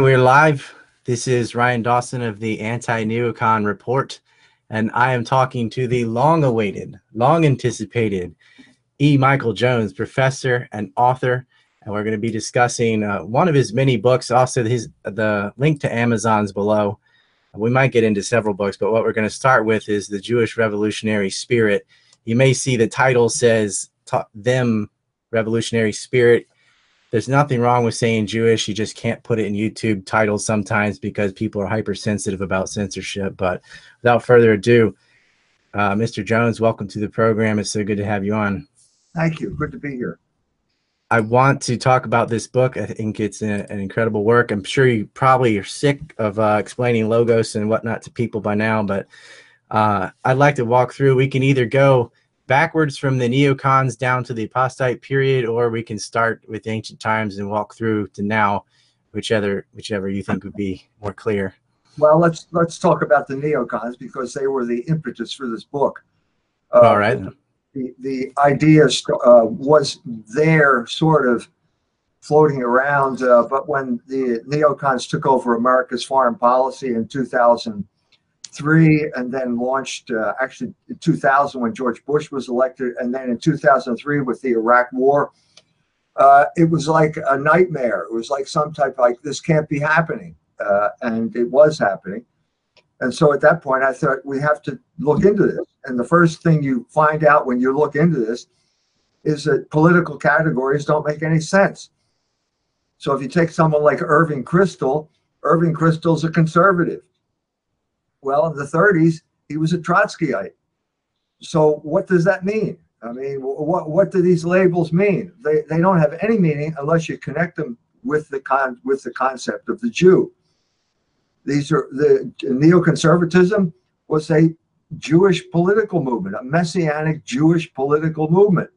We're live. This is Ryan Dawson of the Anti Neocon Report, and I am talking to the long awaited, long anticipated E. Michael Jones, professor and author. And we're going to be discussing uh, one of his many books. Also, his the link to Amazon's below. We might get into several books, but what we're going to start with is The Jewish Revolutionary Spirit. You may see the title says Them Revolutionary Spirit there's nothing wrong with saying Jewish. You just can't put it in YouTube titles sometimes because people are hypersensitive about censorship. But without further ado, uh, Mr. Jones, welcome to the program. It's so good to have you on. Thank you. Good to be here. I want to talk about this book. I think it's an, an incredible work. I'm sure you probably are sick of uh, explaining logos and whatnot to people by now, but uh, I'd like to walk through. We can either go backwards from the neocons down to the apostate period, or we can start with ancient times and walk through to now, whichever whichever you think would be more clear. Well, let's let's talk about the neocons because they were the impetus for this book. Uh, All right. The the idea uh, was there, sort of floating around, uh, but when the neocons took over America's foreign policy in 2000 three, and then launched uh, actually in 2000 when George Bush was elected, and then in 2003 with the Iraq War. Uh, it was like a nightmare. It was like some type like this can't be happening, uh, and it was happening. And so at that point, I thought we have to look into this. And the first thing you find out when you look into this is that political categories don't make any sense. So if you take someone like Irving Kristol, Irving Kristol's a conservative. Well, in the 30s, he was a Trotskyite. So what does that mean? I mean, what what do these labels mean? They they don't have any meaning unless you connect them with the con with the concept of the Jew. These are the neoconservatism was a Jewish political movement, a messianic Jewish political movement.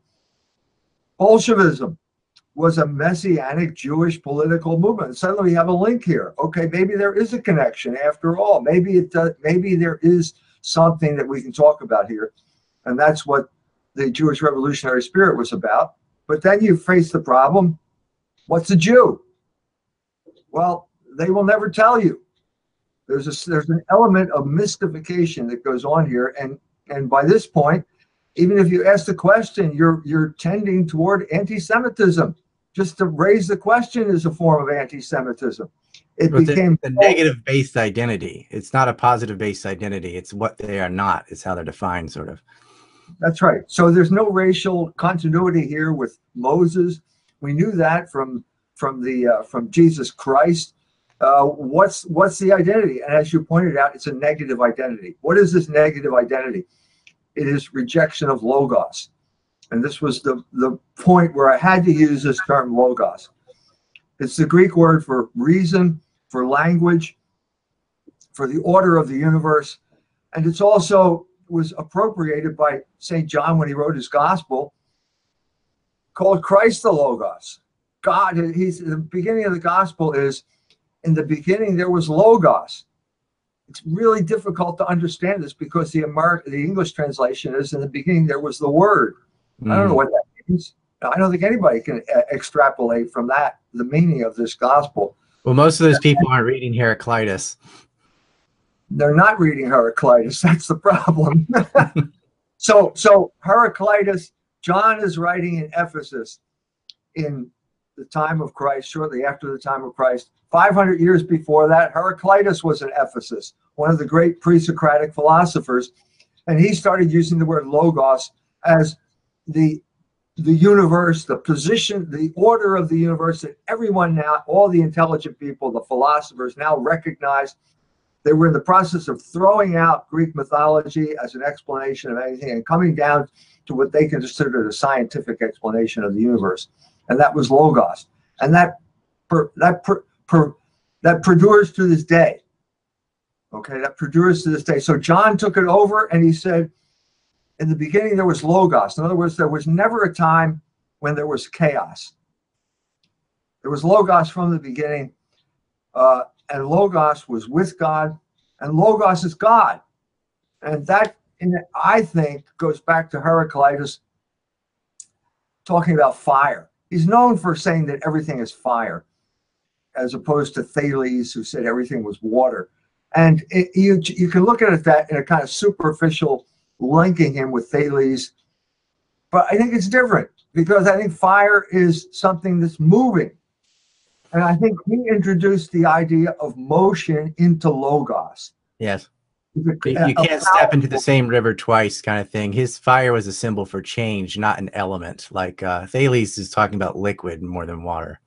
Bolshevism was a messianic Jewish political movement. Suddenly we have a link here. Okay, maybe there is a connection after all. Maybe it does, maybe there is something that we can talk about here. And that's what the Jewish revolutionary spirit was about. But then you face the problem, what's a Jew? Well, they will never tell you. There's a there's an element of mystification that goes on here and and by this point even if you ask the question, you're you're tending toward anti-Semitism. Just to raise the question is a form of anti-Semitism. It but became the, the negative based identity. It's not a positive based identity. It's what they are not. It's how they're defined, sort of. That's right. So there's no racial continuity here with Moses. We knew that from from the uh, from Jesus Christ. Uh, what's what's the identity? And as you pointed out, it's a negative identity. What is this negative identity? it is rejection of logos. And this was the, the point where I had to use this term logos. It's the Greek word for reason, for language, for the order of the universe. And it's also was appropriated by St. John when he wrote his gospel, called Christ the Logos. God, he's the beginning of the gospel is in the beginning there was Logos it's really difficult to understand this because the American, the English translation is in the beginning there was the word. Mm. I don't know hmm. what that means. I don't think anybody can uh, extrapolate from that the meaning of this gospel. Well, most of those people aren't reading Heraclitus. They're not reading Heraclitus. That's the problem. so, so Heraclitus, John is writing in Ephesus in the time of Christ, shortly after the time of Christ. 500 years before that, Heraclitus was in Ephesus one of the great pre-Socratic philosophers, and he started using the word logos as the the universe, the position, the order of the universe that everyone now, all the intelligent people, the philosophers now recognize they were in the process of throwing out Greek mythology as an explanation of anything and coming down to what they considered a scientific explanation of the universe, and that was logos, and that per, that per, per, that perdures to this day. Okay, that perdures to this day. So John took it over and he said, in the beginning there was logos. In other words, there was never a time when there was chaos. There was logos from the beginning, uh, and logos was with God, and logos is God, and that, in, I think, goes back to Heraclitus talking about fire. He's known for saying that everything is fire. as opposed to Thales, who said everything was water. And it, you you can look at it that in a kind of superficial linking him with Thales, but I think it's different because I think fire is something that's moving. And I think he introduced the idea of motion into logos. Yes. You, you can't step into the same river twice, kind of thing. His fire was a symbol for change, not an element. Like uh, Thales is talking about liquid more than water.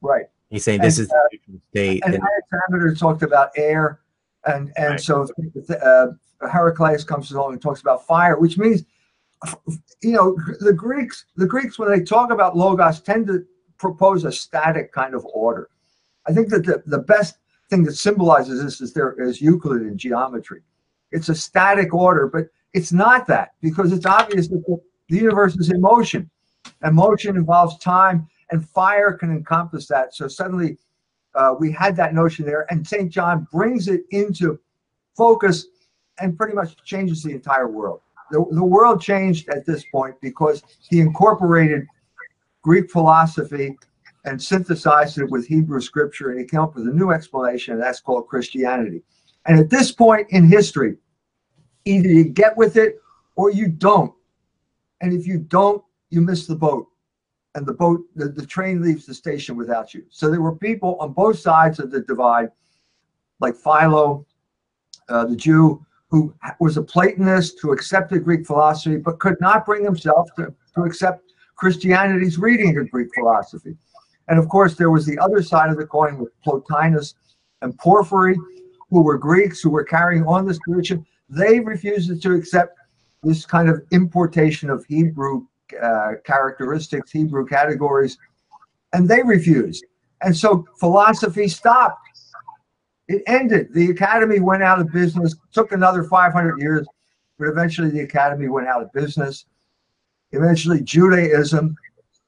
Right. He's saying this and, is uh, the state. And, and Alexander talked about air, and and right. so uh, Heraclitus comes along and talks about fire, which means, you know, the Greeks the Greeks when they talk about logos tend to propose a static kind of order. I think that the, the best thing that symbolizes this is there is Euclid in geometry. It's a static order, but it's not that because it's obvious that the, the universe is in motion. And motion involves time, and fire can encompass that. So suddenly uh, we had that notion there, and St. John brings it into focus and pretty much changes the entire world. The, the world changed at this point because he incorporated Greek philosophy and synthesized it with Hebrew scripture, and he came up with a new explanation, and that's called Christianity. And at this point in history, either you get with it or you don't. And if you don't, you miss the boat. And the boat, the, the train leaves the station without you. So there were people on both sides of the divide, like Philo, uh, the Jew, who was a Platonist, who accepted Greek philosophy, but could not bring himself to, to accept Christianity's reading of Greek philosophy. And of course, there was the other side of the coin with Plotinus and Porphyry, who were Greeks who were carrying on this tradition. They refused to accept this kind of importation of Hebrew uh, characteristics, Hebrew categories, and they refused. And so philosophy stopped. It ended. The academy went out of business, took another 500 years, but eventually the academy went out of business. Eventually, Judaism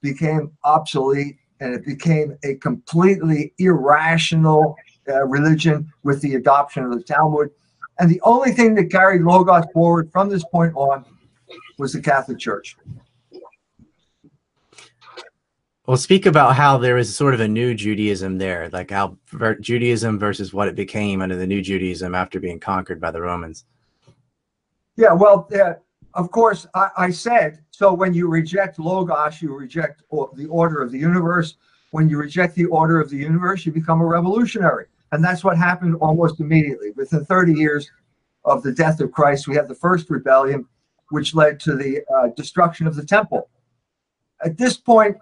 became obsolete and it became a completely irrational uh, religion with the adoption of the Talmud. And the only thing that carried Logos forward from this point on was the Catholic Church. Well, speak about how there is sort of a new Judaism there, like how Judaism versus what it became under the new Judaism after being conquered by the Romans. Yeah, well, uh, of course, I, I, said so. When you reject logos, you reject the order of the universe. When you reject the order of the universe, you become a revolutionary, and that's what happened almost immediately. Within 30 years of the death of Christ, we had the first rebellion, which led to the uh, destruction of the temple. At this point,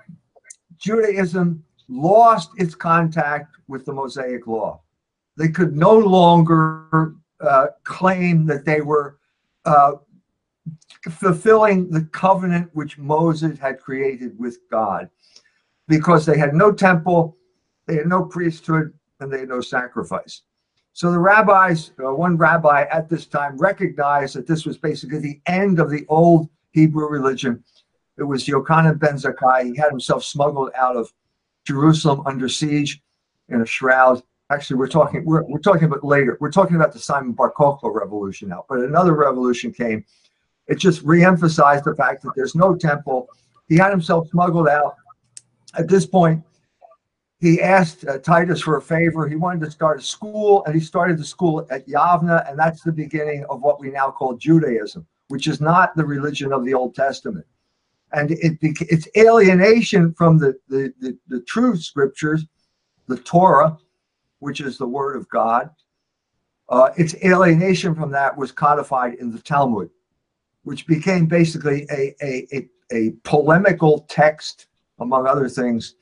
Judaism lost its contact with the Mosaic Law. They could no longer uh, claim that they were uh, fulfilling the covenant which Moses had created with God because they had no temple, they had no priesthood, and they had no sacrifice. So the rabbis, uh, one rabbi at this time recognized that this was basically the end of the old Hebrew religion. It was Yochanan ben Zakkai. He had himself smuggled out of Jerusalem under siege in a shroud. Actually, we're talking we're, we're talking about later. We're talking about the Simon Bar Kokhba revolution now. But another revolution came it just reemphasized the fact that there's no temple. He had himself smuggled out. At this point, he asked uh, Titus for a favor. He wanted to start a school, and he started the school at Yavna, and that's the beginning of what we now call Judaism, which is not the religion of the Old Testament. And it, it's alienation from the, the, the, the true scriptures, the Torah, which is the word of God. Uh, its alienation from that was codified in the Talmud which became basically a, a, a, a polemical text, among other things,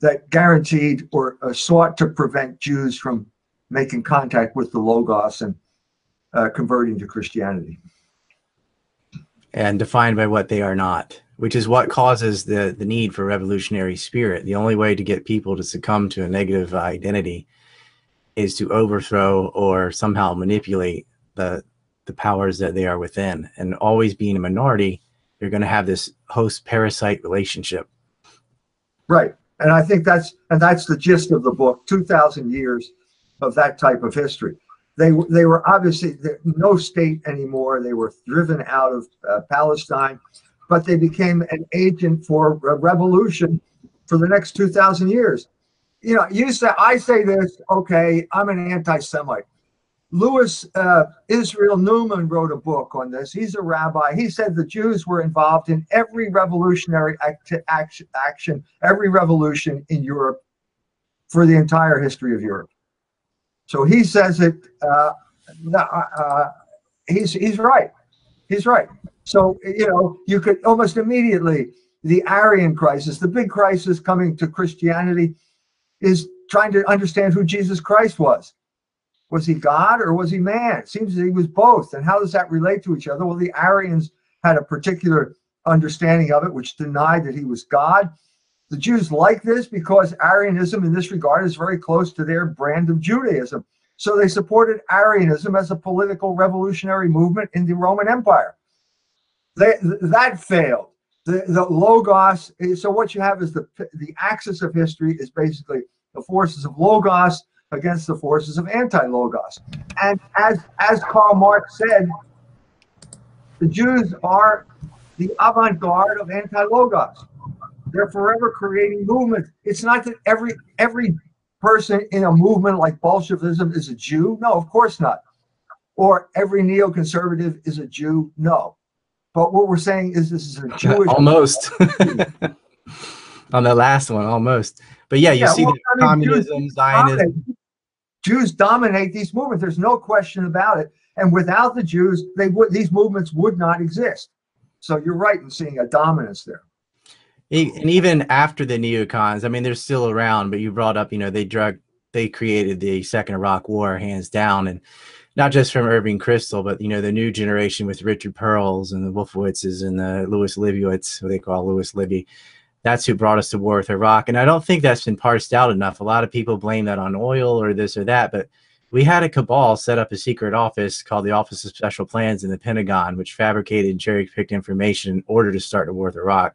that guaranteed or uh, sought to prevent Jews from making contact with the Logos and uh, converting to Christianity. And defined by what they are not, which is what causes the, the need for revolutionary spirit. The only way to get people to succumb to a negative identity is to overthrow or somehow manipulate the, the powers that they are within. And always being a minority, you're going to have this host parasite relationship. Right. And I think that's and that's the gist of the book. Two thousand years of that type of history. They they were obviously no state anymore. They were driven out of uh, Palestine, but they became an agent for revolution for the next two thousand years. you know, you say I say this. Okay, I'm an anti-Semite. Louis uh, Israel Newman wrote a book on this. He's a rabbi. He said the Jews were involved in every revolutionary act- action, action, every revolution in Europe for the entire history of Europe. So he says it. Uh, uh, he's he's right. He's right. So you know you could almost immediately the Arian crisis, the big crisis coming to Christianity, is trying to understand who Jesus Christ was. Was he God or was he man? It seems that he was both. And how does that relate to each other? Well, the Arians had a particular understanding of it, which denied that he was God. The Jews like this because Arianism, in this regard, is very close to their brand of Judaism. So they supported Arianism as a political revolutionary movement in the Roman Empire. They, that failed. The, the logos. Eh, so what you have is the the axis of history is basically the forces of logos against the forces of anti-logos. And as as Karl Marx said, the Jews are the avant-garde of anti-logos. They're forever creating movements. It's not that every every person in a movement like Bolshevism is a Jew. No, of course not. Or every neoconservative is a Jew. No. But what we're saying is this is a Jewish almost on the last one, almost. But yeah, you yeah, see well, the I mean, communism, Jews Zionism. Dominate, Jews dominate these movements. There's no question about it. And without the Jews, they would these movements would not exist. So you're right in seeing a dominance there. And even after the neocons, I mean, they're still around. But you brought up, you know, they drug, they created the Second Iraq War, hands down, and not just from Irving Kristol, but you know, the new generation with Richard Perles and the Wolfowitzes and the Louis Libyewicz, who they call Lewis Libby that's who brought us to war with Iraq. And I don't think that's been parsed out enough. A lot of people blame that on oil or this or that, but we had a cabal set up a secret office called the Office of Special Plans in the Pentagon, which fabricated and cherry picked information in order to start a war with Iraq.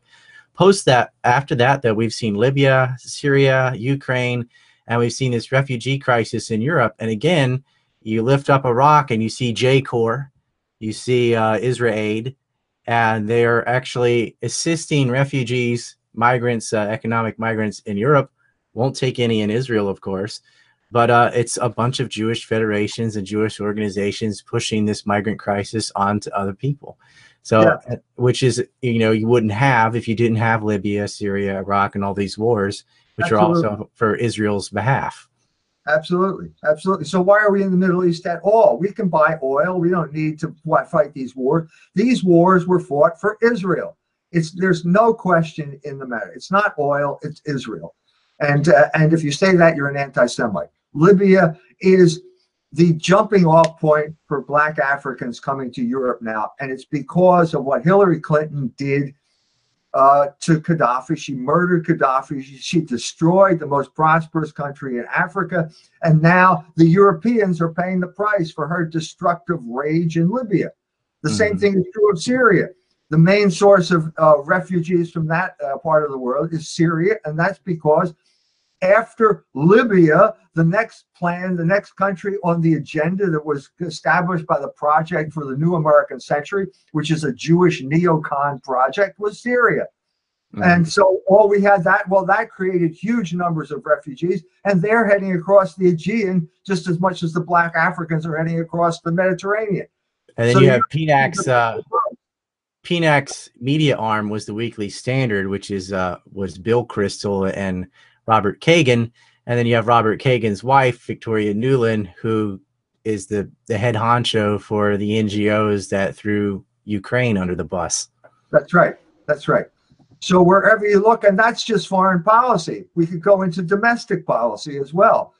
Post that, after that, that we've seen Libya, Syria, Ukraine, and we've seen this refugee crisis in Europe. And again, you lift up a rock and you see JCORE, you see uh, IsraAID, and they're actually assisting refugees migrants, uh, economic migrants in Europe, won't take any in Israel, of course. But uh, it's a bunch of Jewish federations and Jewish organizations pushing this migrant crisis onto other people. So, yeah. Uh, which is, you know, you wouldn't have if you didn't have Libya, Syria, Iraq, and all these wars, which Absolutely. are also for Israel's behalf. Absolutely. Absolutely. So, why are we in the Middle East at all? We can buy oil. We don't need to fight these wars. These wars were fought for Israel. It's there's no question in the matter. It's not oil. It's Israel, and uh, and if you say that, you're an anti-Semite. Libya is the jumping off point for Black Africans coming to Europe now, and it's because of what Hillary Clinton did uh, to Gaddafi. She murdered Gaddafi. She, she, destroyed the most prosperous country in Africa. And now the Europeans are paying the price for her destructive rage in Libya. The mm-hmm. same thing is true of Syria. The main source of uh, refugees from that uh, part of the world is Syria, and that's because after Libya, the next plan, the next country on the agenda that was established by the Project for the New American Century, which is a Jewish neocon project, was Syria. Mm-hmm. And so all we had that, well, that created huge numbers of refugees, and they're heading across the Aegean just as much as the black Africans are heading across the Mediterranean. And then so you have PNAC's uh, PNAC's media arm was the Weekly Standard, which is uh, was Bill Kristol and Robert Kagan, and then you have Robert Kagan's wife, Victoria Nuland, who is the the head honcho for the NGOs that threw Ukraine under the bus. That's right. That's right. So wherever you look, and that's just foreign policy. We could go into domestic policy as well.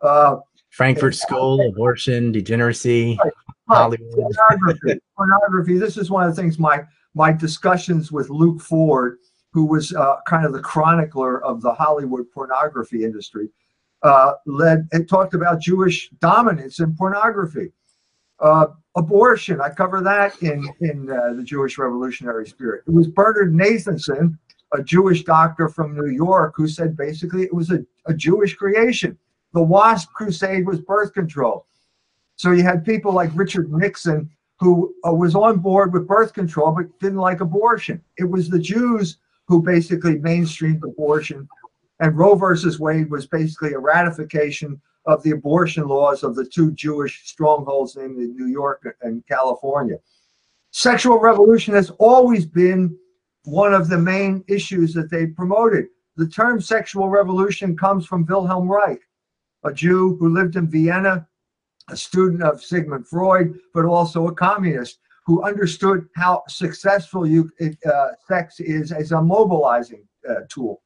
Uh, Frankfurt School, abortion, degeneracy. Right. Hollywood. Pornography. pornography. This is one of the things my my discussions with Luke Ford, who was uh, kind of the chronicler of the Hollywood pornography industry, uh, led and talked about Jewish dominance in pornography. Uh, abortion, I cover that in in uh, the Jewish Revolutionary Spirit. It was Bernard Nathanson, a Jewish doctor from New York, who said basically it was a, a Jewish creation. The WASP crusade was birth control. So you had people like Richard Nixon, who uh, was on board with birth control but didn't like abortion. It was the Jews who basically mainstreamed abortion And Roe versus Wade was basically a ratification of the abortion laws of the two Jewish strongholds, namely New York and California. Sexual revolution has always been one of the main issues that they promoted. The term sexual revolution comes from Wilhelm Reich, a Jew who lived in Vienna, a student of Sigmund Freud, but also a communist who understood how successful you, uh, sex is as a mobilizing uh, tool.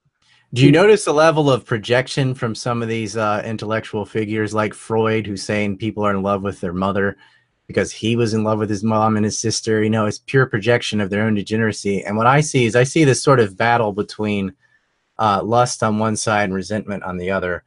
Do you notice a level of projection from some of these uh, intellectual figures like Freud, who's saying people are in love with their mother because he was in love with his mom and his sister? You know, it's pure projection of their own degeneracy. And what I see is I see this sort of battle between uh, lust on one side and resentment on the other.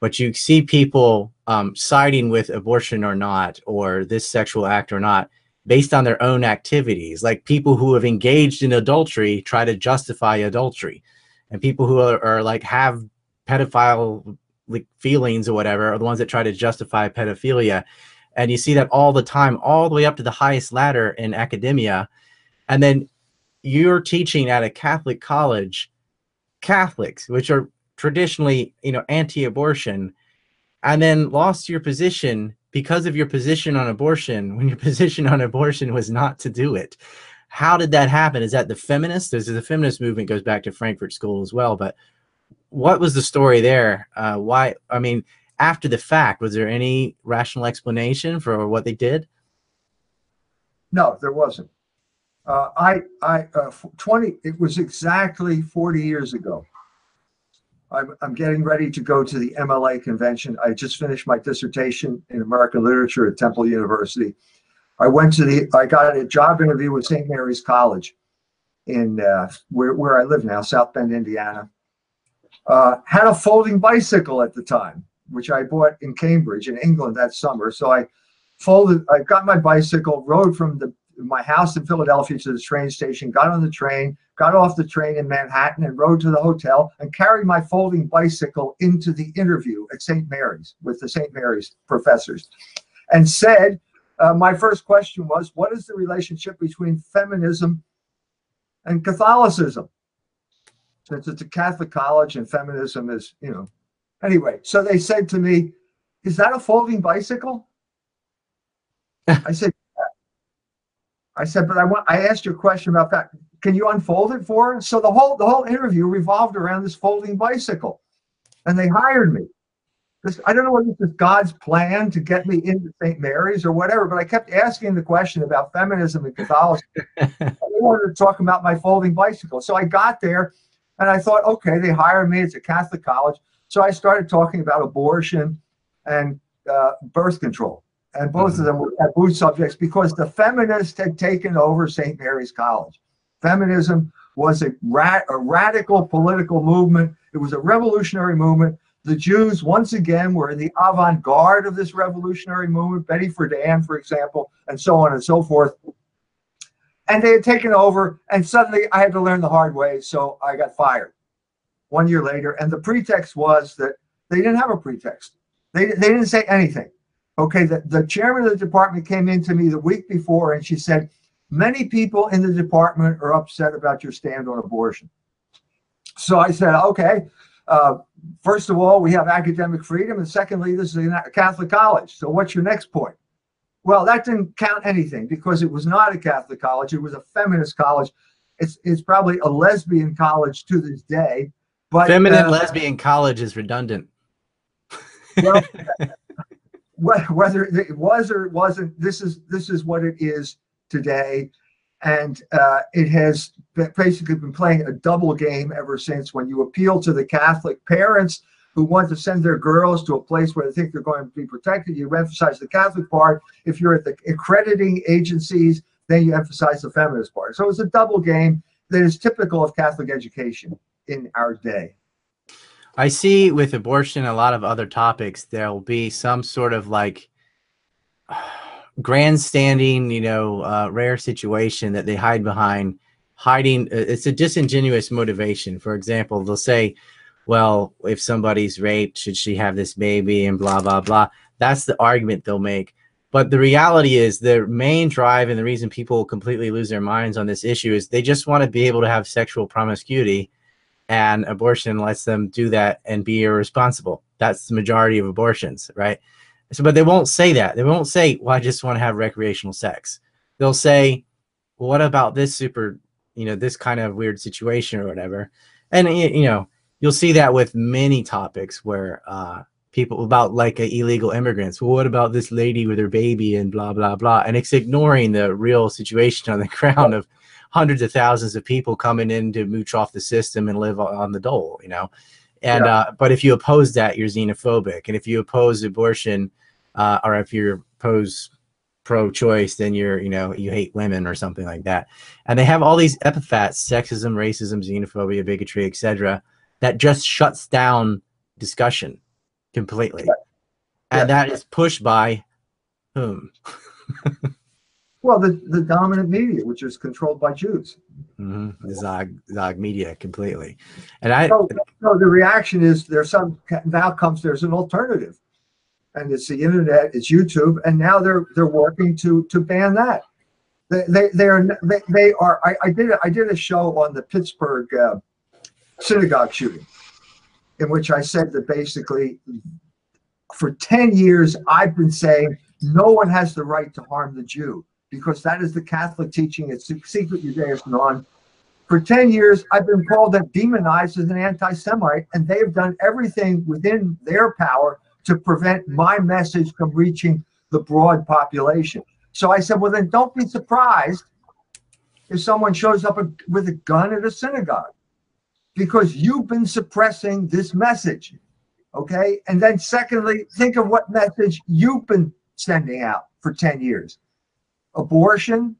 But you see people um, siding with abortion or not, or this sexual act or not, based on their own activities. Like people who have engaged in adultery try to justify adultery. And people who are, are like have pedophile like feelings or whatever are the ones that try to justify pedophilia. And you see that all the time all the way up to the highest ladder in academia. And then you're teaching at a catholic college catholics which are traditionally you know anti-abortion and then lost your position because of your position on abortion when your position on abortion was not to do it how did that happen? Is that the feminists? There's the feminist movement goes back to Frankfurt School as well, but what was the story there? Uh, why? I mean, after the fact, was there any rational explanation for what they did? No, there wasn't. Uh, I, I, uh, 20, it was exactly 40 years ago. I'm, I'm getting ready to go to the MLA convention. I just finished my dissertation in American literature at Temple University. I went to the, I got a job interview with St. Mary's College in uh, where, where I live now, South Bend, Indiana. Uh, had a folding bicycle at the time, which I bought in Cambridge in England that summer. So I folded, I got my bicycle, rode from the my house in Philadelphia to the train station, got on the train, got off the train in Manhattan and rode to the hotel and carried my folding bicycle into the interview at St. Mary's with the St. Mary's professors and said, uh, my first question was, what is the relationship between feminism and Catholicism? Since it's a Catholic college and feminism is, you know. Anyway, so they said to me, is that a folding bicycle? I said. I said, but I want, I asked you a question about that. Can you unfold it for us? So the whole, the whole interview revolved around this folding bicycle and they hired me this, I don't know whether this is God's plan to get me into St. Mary's or whatever, but I kept asking the question about feminism and Catholicism. I wanted to talk about my folding bicycle. So I got there and I thought, okay, they hired me. It's a Catholic college. So I started talking about abortion and uh, birth control. And both mm-hmm. of them were taboo subjects because the feminists had taken over St. Mary's College. Feminism was a, ra- a radical political movement. It was a revolutionary movement the Jews, once again, were in the avant garde of this revolutionary movement, Betty Friedan, for example, and so on and so forth. And they had taken over, and suddenly I had to learn the hard way, so I got fired one year later. And the pretext was that they didn't have a pretext, they, they didn't say anything. Okay, the, the chairman of the department came in to me the week before and she said, Many people in the department are upset about your stand on abortion. So I said, okay, uh, first of all, we have academic freedom, and secondly, this is a Catholic college. So, what's your next point? Well, that didn't count anything because it was not a Catholic college; it was a feminist college. It's it's probably a lesbian college to this day. But feminine uh, lesbian college is redundant. well, whether it was or it wasn't, this is this is what it is today and uh, it has basically been playing a double game ever since. When you appeal to the Catholic parents who want to send their girls to a place where they think they're going to be protected, you emphasize the Catholic part. If you're at the accrediting agencies, then you emphasize the feminist part. So it's a double game that is typical of Catholic education in our day. I see with abortion, a lot of other topics, there'll be some sort of like grandstanding, you know, uh, rare situation that they hide behind, hiding. Uh, it's a disingenuous motivation. For example, they'll say, well, if somebody's raped, should she have this baby and blah, blah, blah. That's the argument they'll make. But the reality is, the main drive and the reason people completely lose their minds on this issue is they just want to be able to have sexual promiscuity and abortion lets them do that and be irresponsible. That's the majority of abortions, right? So, but they won't say that. They won't say, "Well, I just want to have recreational sex." They'll say, well, "What about this super, you know, this kind of weird situation or whatever?" And you know, you'll see that with many topics where uh, people about like uh, illegal immigrants. Well, what about this lady with her baby and blah blah blah? And it's ignoring the real situation on the ground of hundreds of thousands of people coming in to mooch off the system and live on the dole, you know. And yeah. uh, but if you oppose that, you're xenophobic, and if you oppose abortion, uh, or if you oppose pro-choice, then you're you know you hate women or something like that. And they have all these epithets: sexism, racism, xenophobia, bigotry, etc. That just shuts down discussion completely, yeah. and yeah. that is pushed by whom? Well, the, the dominant media, which is controlled by Jews. Mm-hmm. The Zog, Zog media completely. And I. So, so the reaction is there's some, now comes, there's an alternative. And it's the internet, it's YouTube, and now they're they're working to to ban that. They they, they are they, they are. I, I did a, I did a show on the Pittsburgh uh, synagogue shooting, in which I said that basically, for ten years I've been saying no one has the right to harm the Jew because that is the Catholic teaching. It's secret Judaism on. For 10 years, I've been called and demonized as an anti Semite, and they have done everything within their power to prevent my message from reaching the broad population. So I said, well, then don't be surprised if someone shows up with a gun at a synagogue because you've been suppressing this message. Okay. And then, secondly, think of what message you've been sending out for 10 years abortion,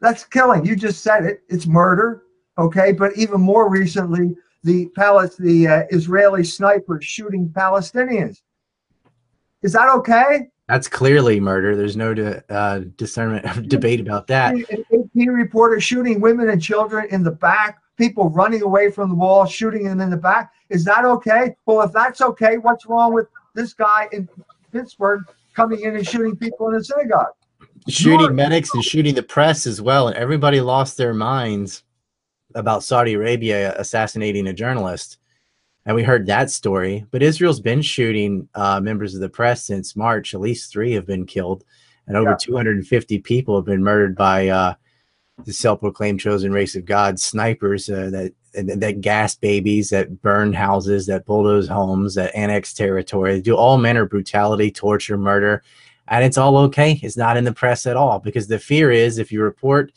that's killing. You just said it. It's murder. Okay. But even more recently, the Palis, the uh, Israeli snipers shooting Palestinians. Is that okay? That's clearly murder. There's no de- uh, discernment debate about that. An AP reporter shooting women and children in the back, people running away from the wall, shooting them in the back. Is that okay? Well, if that's okay, what's wrong with this guy in Pittsburgh coming in and shooting people in a synagogue? Shooting medics and shooting the press as well. And everybody lost their minds about Saudi Arabia assassinating a journalist. And we heard that story. But Israel's been shooting uh, members of the press since March. At least three have been killed, and over yeah. 250 people have been murdered by uh, the self-proclaimed chosen race of God snipers uh, that that gas babies, that burn houses, that bulldoze homes, that annex territory. They do all manner of brutality, torture, murder and it's all okay. It's not in the press at all because the fear is if you report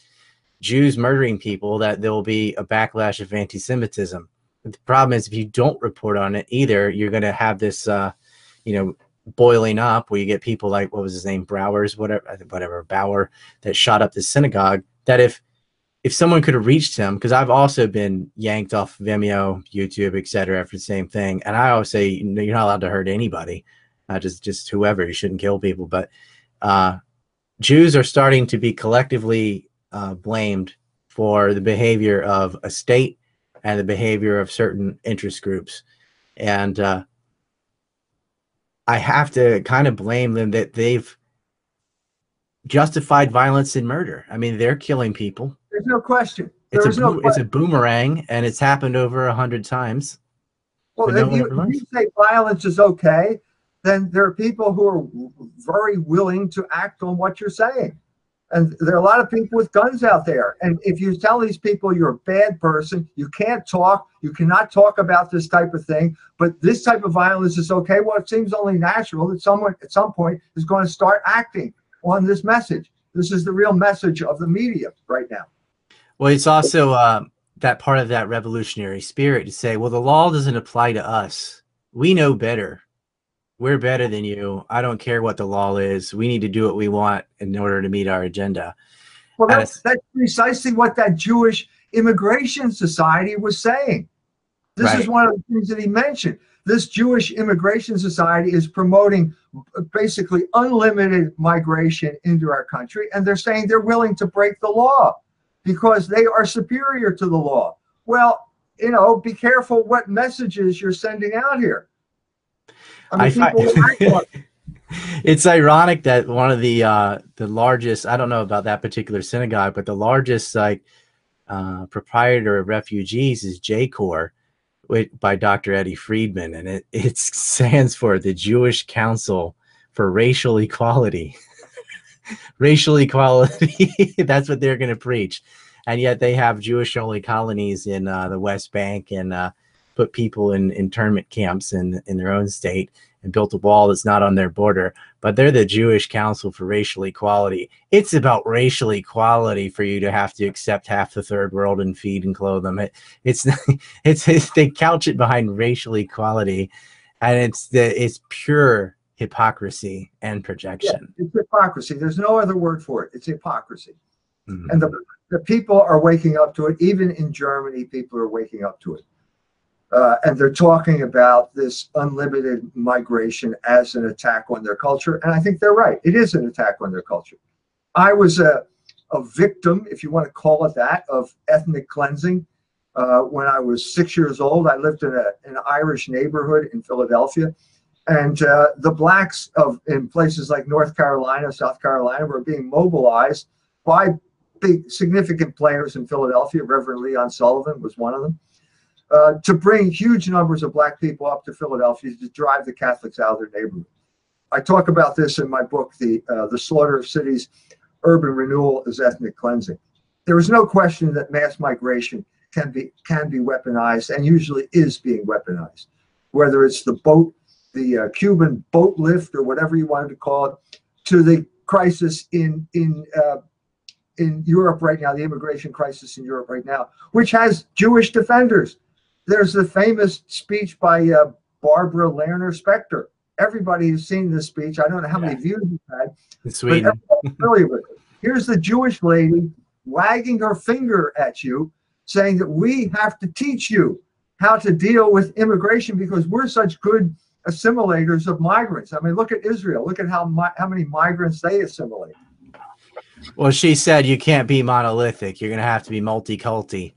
Jews murdering people, that there will be a backlash of anti-Semitism. The problem is if you don't report on it either, you're going to have this, uh, you know, boiling up where you get people like what was his name, Browers, whatever, whatever Bauer, that shot up the synagogue. That if if someone could have reached him, because I've also been yanked off Vimeo, YouTube, etc., for the same thing, and I always say you're not allowed to hurt anybody uh, just just whoever. You shouldn't kill people, but uh, Jews are starting to be collectively uh, blamed for the behavior of a state and the behavior of certain interest groups, and uh, I have to kind of blame them that they've justified violence and murder. I mean, they're killing people. There's no question. There it's a no it's a boomerang, and it's happened over a hundred times. Well, no you, you say violence is okay then there are people who are very willing to act on what you're saying. And there are a lot of people with guns out there. And if you tell these people you're a bad person, you can't talk, you cannot talk about this type of thing, but this type of violence is okay, well, it seems only natural that someone at some point is going to start acting on this message. This is the real message of the media right now. Well, it's also uh, that part of that revolutionary spirit to say, well, the law doesn't apply to us. We know better we're better than you. I don't care what the law is. We need to do what we want in order to meet our agenda. Well, that's, that's precisely what that Jewish Immigration Society was saying. This right. is one of the things that he mentioned. This Jewish Immigration Society is promoting basically unlimited migration into our country, and they're saying they're willing to break the law because they are superior to the law. Well, you know, be careful what messages you're sending out here. I, find, it's ironic that one of the uh, the largest I don't know about that particular synagogue, but the largest like uh, proprietor of refugees is JCORE, by Dr. Eddie Friedman, and it, it stands for the Jewish Council for Racial Equality. Racial equality, that's what they're going to preach. And yet they have Jewish only colonies in uh, the West Bank and uh, put people in internment camps in, in their own state and built a wall that's not on their border, but they're the Jewish Council for Racial Equality. It's about racial equality for you to have to accept half the third world and feed and clothe them. It, it's, it's, it's they couch it behind racial equality, and it's the it's pure hypocrisy and projection. Yeah, it's hypocrisy. There's no other word for it. It's hypocrisy, mm-hmm. and the the people are waking up to it. Even in Germany, people are waking up to it. Uh, and they're talking about this unlimited migration as an attack on their culture. And I think they're right. It is an attack on their culture. I was a, a victim, if you want to call it that, of ethnic cleansing. Uh, when I was six years old, I lived in a, an Irish neighborhood in Philadelphia. And uh, the blacks of in places like North Carolina, South Carolina, were being mobilized by big significant players in Philadelphia. Reverend Leon Sullivan was one of them uh, to bring huge numbers of black people up to Philadelphia to drive the Catholics out of their neighborhood. I talk about this in my book, The, uh, the Slaughter of Cities, Urban Renewal is Ethnic Cleansing. There is no question that mass migration can be, can be weaponized and usually is being weaponized, whether it's the boat, the uh, Cuban boat lift or whatever you wanted to call it, to the crisis in, in uh, in Europe right now, the immigration crisis in Europe right now, which has Jewish defenders there's the famous speech by uh, Barbara Lerner Specter. Everybody has seen this speech. I don't know how many views it had. In Sweden. familiar with it. Here's the Jewish lady wagging her finger at you, saying that we have to teach you how to deal with immigration because we're such good assimilators of migrants. I mean, look at Israel. Look at how how many migrants they assimilate. Well, she said you can't be monolithic. You're going to have to be multi-culti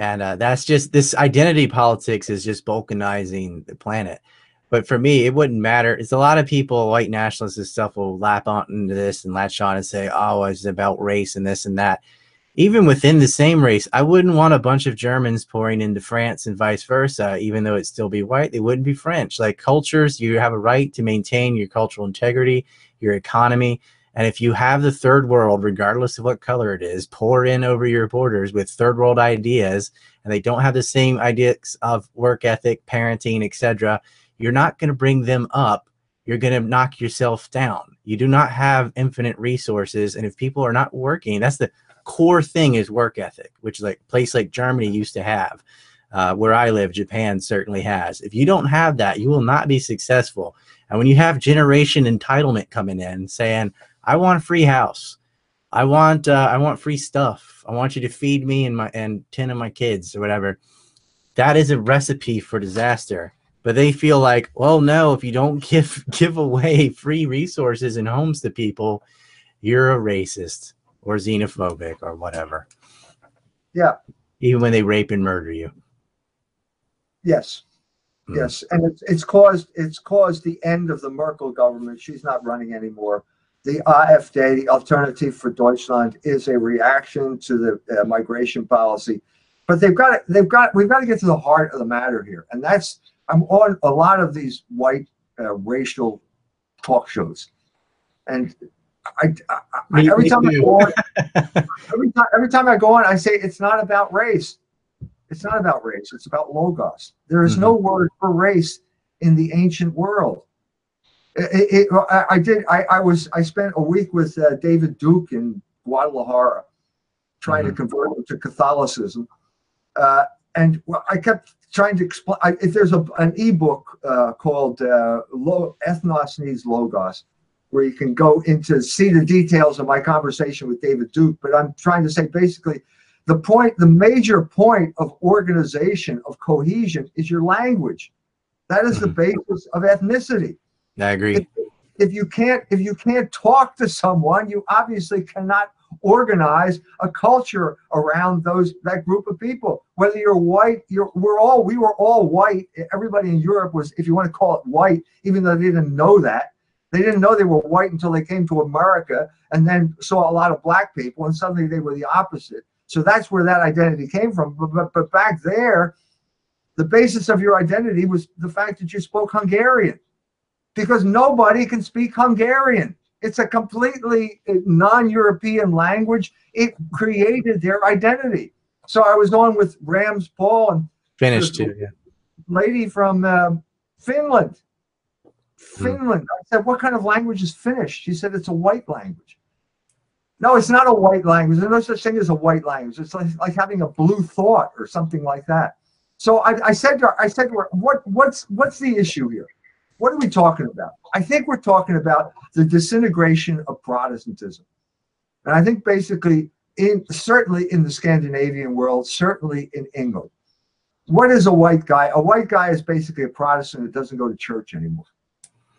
and uh, that's just this identity politics is just balkanizing the planet. But for me it wouldn't matter. It's a lot of people white nationalists and stuff will lap on into this and latch on and say oh it's about race and this and that. Even within the same race i wouldn't want a bunch of germans pouring into france and vice versa even though it still be white. They wouldn't be french. Like cultures you have a right to maintain your cultural integrity your economy and if you have the third world, regardless of what color it is, pour in over your borders with third world ideas, and they don't have the same ideas of work ethic, parenting, etc., you're not going to bring them up. You're going to knock yourself down. You do not have infinite resources, and if people are not working, that's the core thing is work ethic, which like place like Germany used to have. Uh, where I live, Japan certainly has. If you don't have that, you will not be successful. And when you have generation entitlement coming in saying, I want a free house. I want uh, I want free stuff. I want you to feed me and my and ten of my kids or whatever. That is a recipe for disaster. But they feel like, well, no, if you don't give give away free resources and homes to people, you're a racist or xenophobic or whatever. Yeah. Even when they rape and murder you. Yes. Mm. Yes. And it's it's caused it's caused the end of the Merkel government. She's not running anymore the AfD, the Alternative for Deutschland, is a reaction to the uh, migration policy. But they've got they've got we've got to get to the heart of the matter here, and that's I'm on a lot of these white uh, racial talk shows, and I, I, I every time I go on, every time every time I go on, I say it's not about race. It's not about race. It's about logos. There is mm-hmm. no word for race in the ancient world. It, it, I did. I, I, was. I spent a week with uh, David Duke in Guadalajara, trying mm-hmm. to convert him to Catholicism, uh, and I kept trying to explain. I, if there's a, an ebook uh, called uh, "Ethnos Needs Logos," where you can go into see the details of my conversation with David Duke. But I'm trying to say basically, the point, the major point of organization of cohesion is your language. That is the mm-hmm. basis of ethnicity. I agree. If, if you can't if you can't talk to someone, you obviously cannot organize a culture around those that group of people. Whether you're white, you're we're all we were all white. Everybody in Europe was, if you want to call it white, even though they didn't know that. They didn't know they were white until they came to America and then saw a lot of black people, and suddenly they were the opposite. So that's where that identity came from. But, but, but back there, the basis of your identity was the fact that you spoke Hungarian because nobody can speak Hungarian. It's a completely non European language. It created their identity. So I was on with RamZPaul and Finnish too, yeah. lady from uh, Finland. Finland. I said, What kind of language is Finnish? She said, It's a white language. No, it's not a white language. There's no such thing as a white language. It's like, like having a blue thought or something like that. So I, I said to her, I said to her, what, what's, what's the issue here? What are we talking about? I think we're talking about the disintegration of Protestantism. And I think basically in certainly in the Scandinavian world, certainly in England. What is a white guy? A white guy is basically a Protestant that doesn't go to church anymore.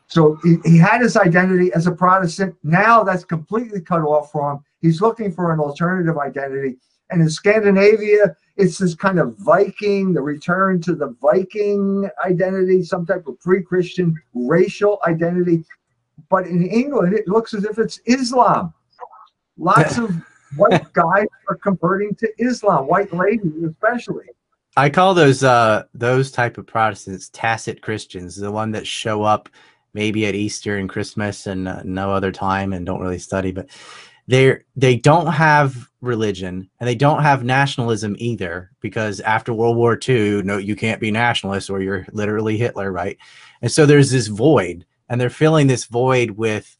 So he, he had his identity as a Protestant. Now that's completely cut off for him. He's looking for an alternative identity. And in Scandinavia, it's this kind of Viking, the return to the Viking identity, some type of pre Christian racial identity. But in England, it looks as if it's Islam. Lots of white guys are converting to Islam, white ladies especially. I call those uh those type of Protestants tacit Christians, the one that show up maybe at Easter and Christmas and uh, no other time and don't really study, but they they don't have religion and they don't have nationalism either because after World War II, no, you can't be nationalist or you're literally Hitler, right? And so there's this void, and they're filling this void with,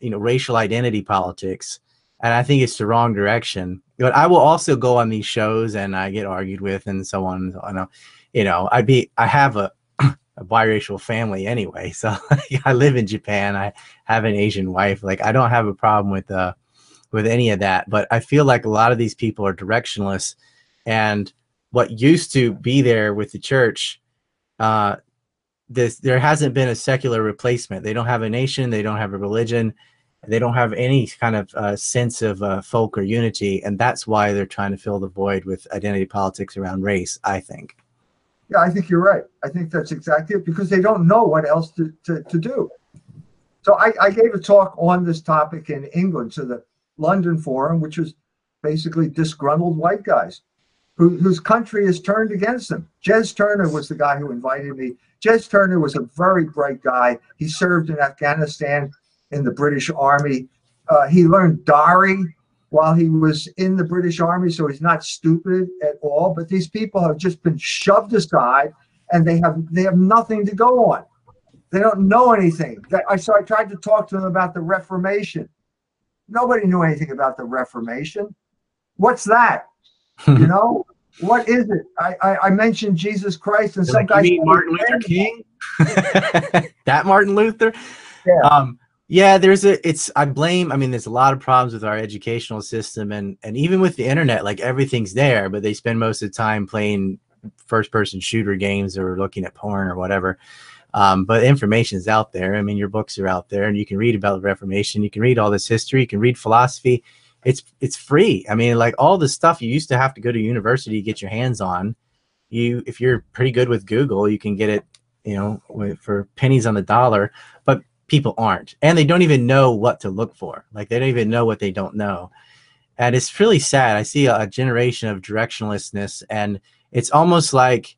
you know, racial identity politics, and I think it's the wrong direction. But I will also go on these shows and I get argued with and so on. I know, you know, I be I have a a biracial family anyway, so I live in Japan. I have an Asian wife. Like I don't have a problem with uh with any of that. But I feel like a lot of these people are directionless, and what used to be there with the church, uh, this there hasn't been a secular replacement. They don't have a nation. They don't have a religion. They don't have any kind of uh, sense of uh, folk or unity, and that's why they're trying to fill the void with identity politics around race. I think. Yeah, I think you're right. I think that's exactly it because they don't know what else to, to, to do. So I, I gave a talk on this topic in England to the London Forum, which was basically disgruntled white guys who, whose country is turned against them. Jez Turner was the guy who invited me. Jez Turner was a very bright guy. He served in Afghanistan in the British Army. Uh, he learned Dari while he was in the British Army, so he's not stupid at all. But these people have just been shoved aside, and they have they have nothing to go on. They don't know anything. I so I tried to talk to them about the Reformation. Nobody knew anything about the Reformation. What's that? you know, what is it? I, I, I mentioned Jesus Christ and some like, guys. You mean Martin Luther King? that Martin Luther? Yeah. Um, yeah, there's a it's I blame I mean there's a lot of problems with our educational system and and even with the internet like everything's there but they spend most of the time playing first person shooter games or looking at porn or whatever. Um, but information is out there. I mean, your books are out there, and you can read about the Reformation. You can read all this history. You can read philosophy. It's it's free. I mean, like all the stuff you used to have to go to university to get your hands on. You, if you're pretty good with Google, you can get it, you know, for pennies on the dollar. But people aren't, and they don't even know what to look for. Like they don't even know what they don't know, and it's really sad. I see a, a generation of directionlessness, and it's almost like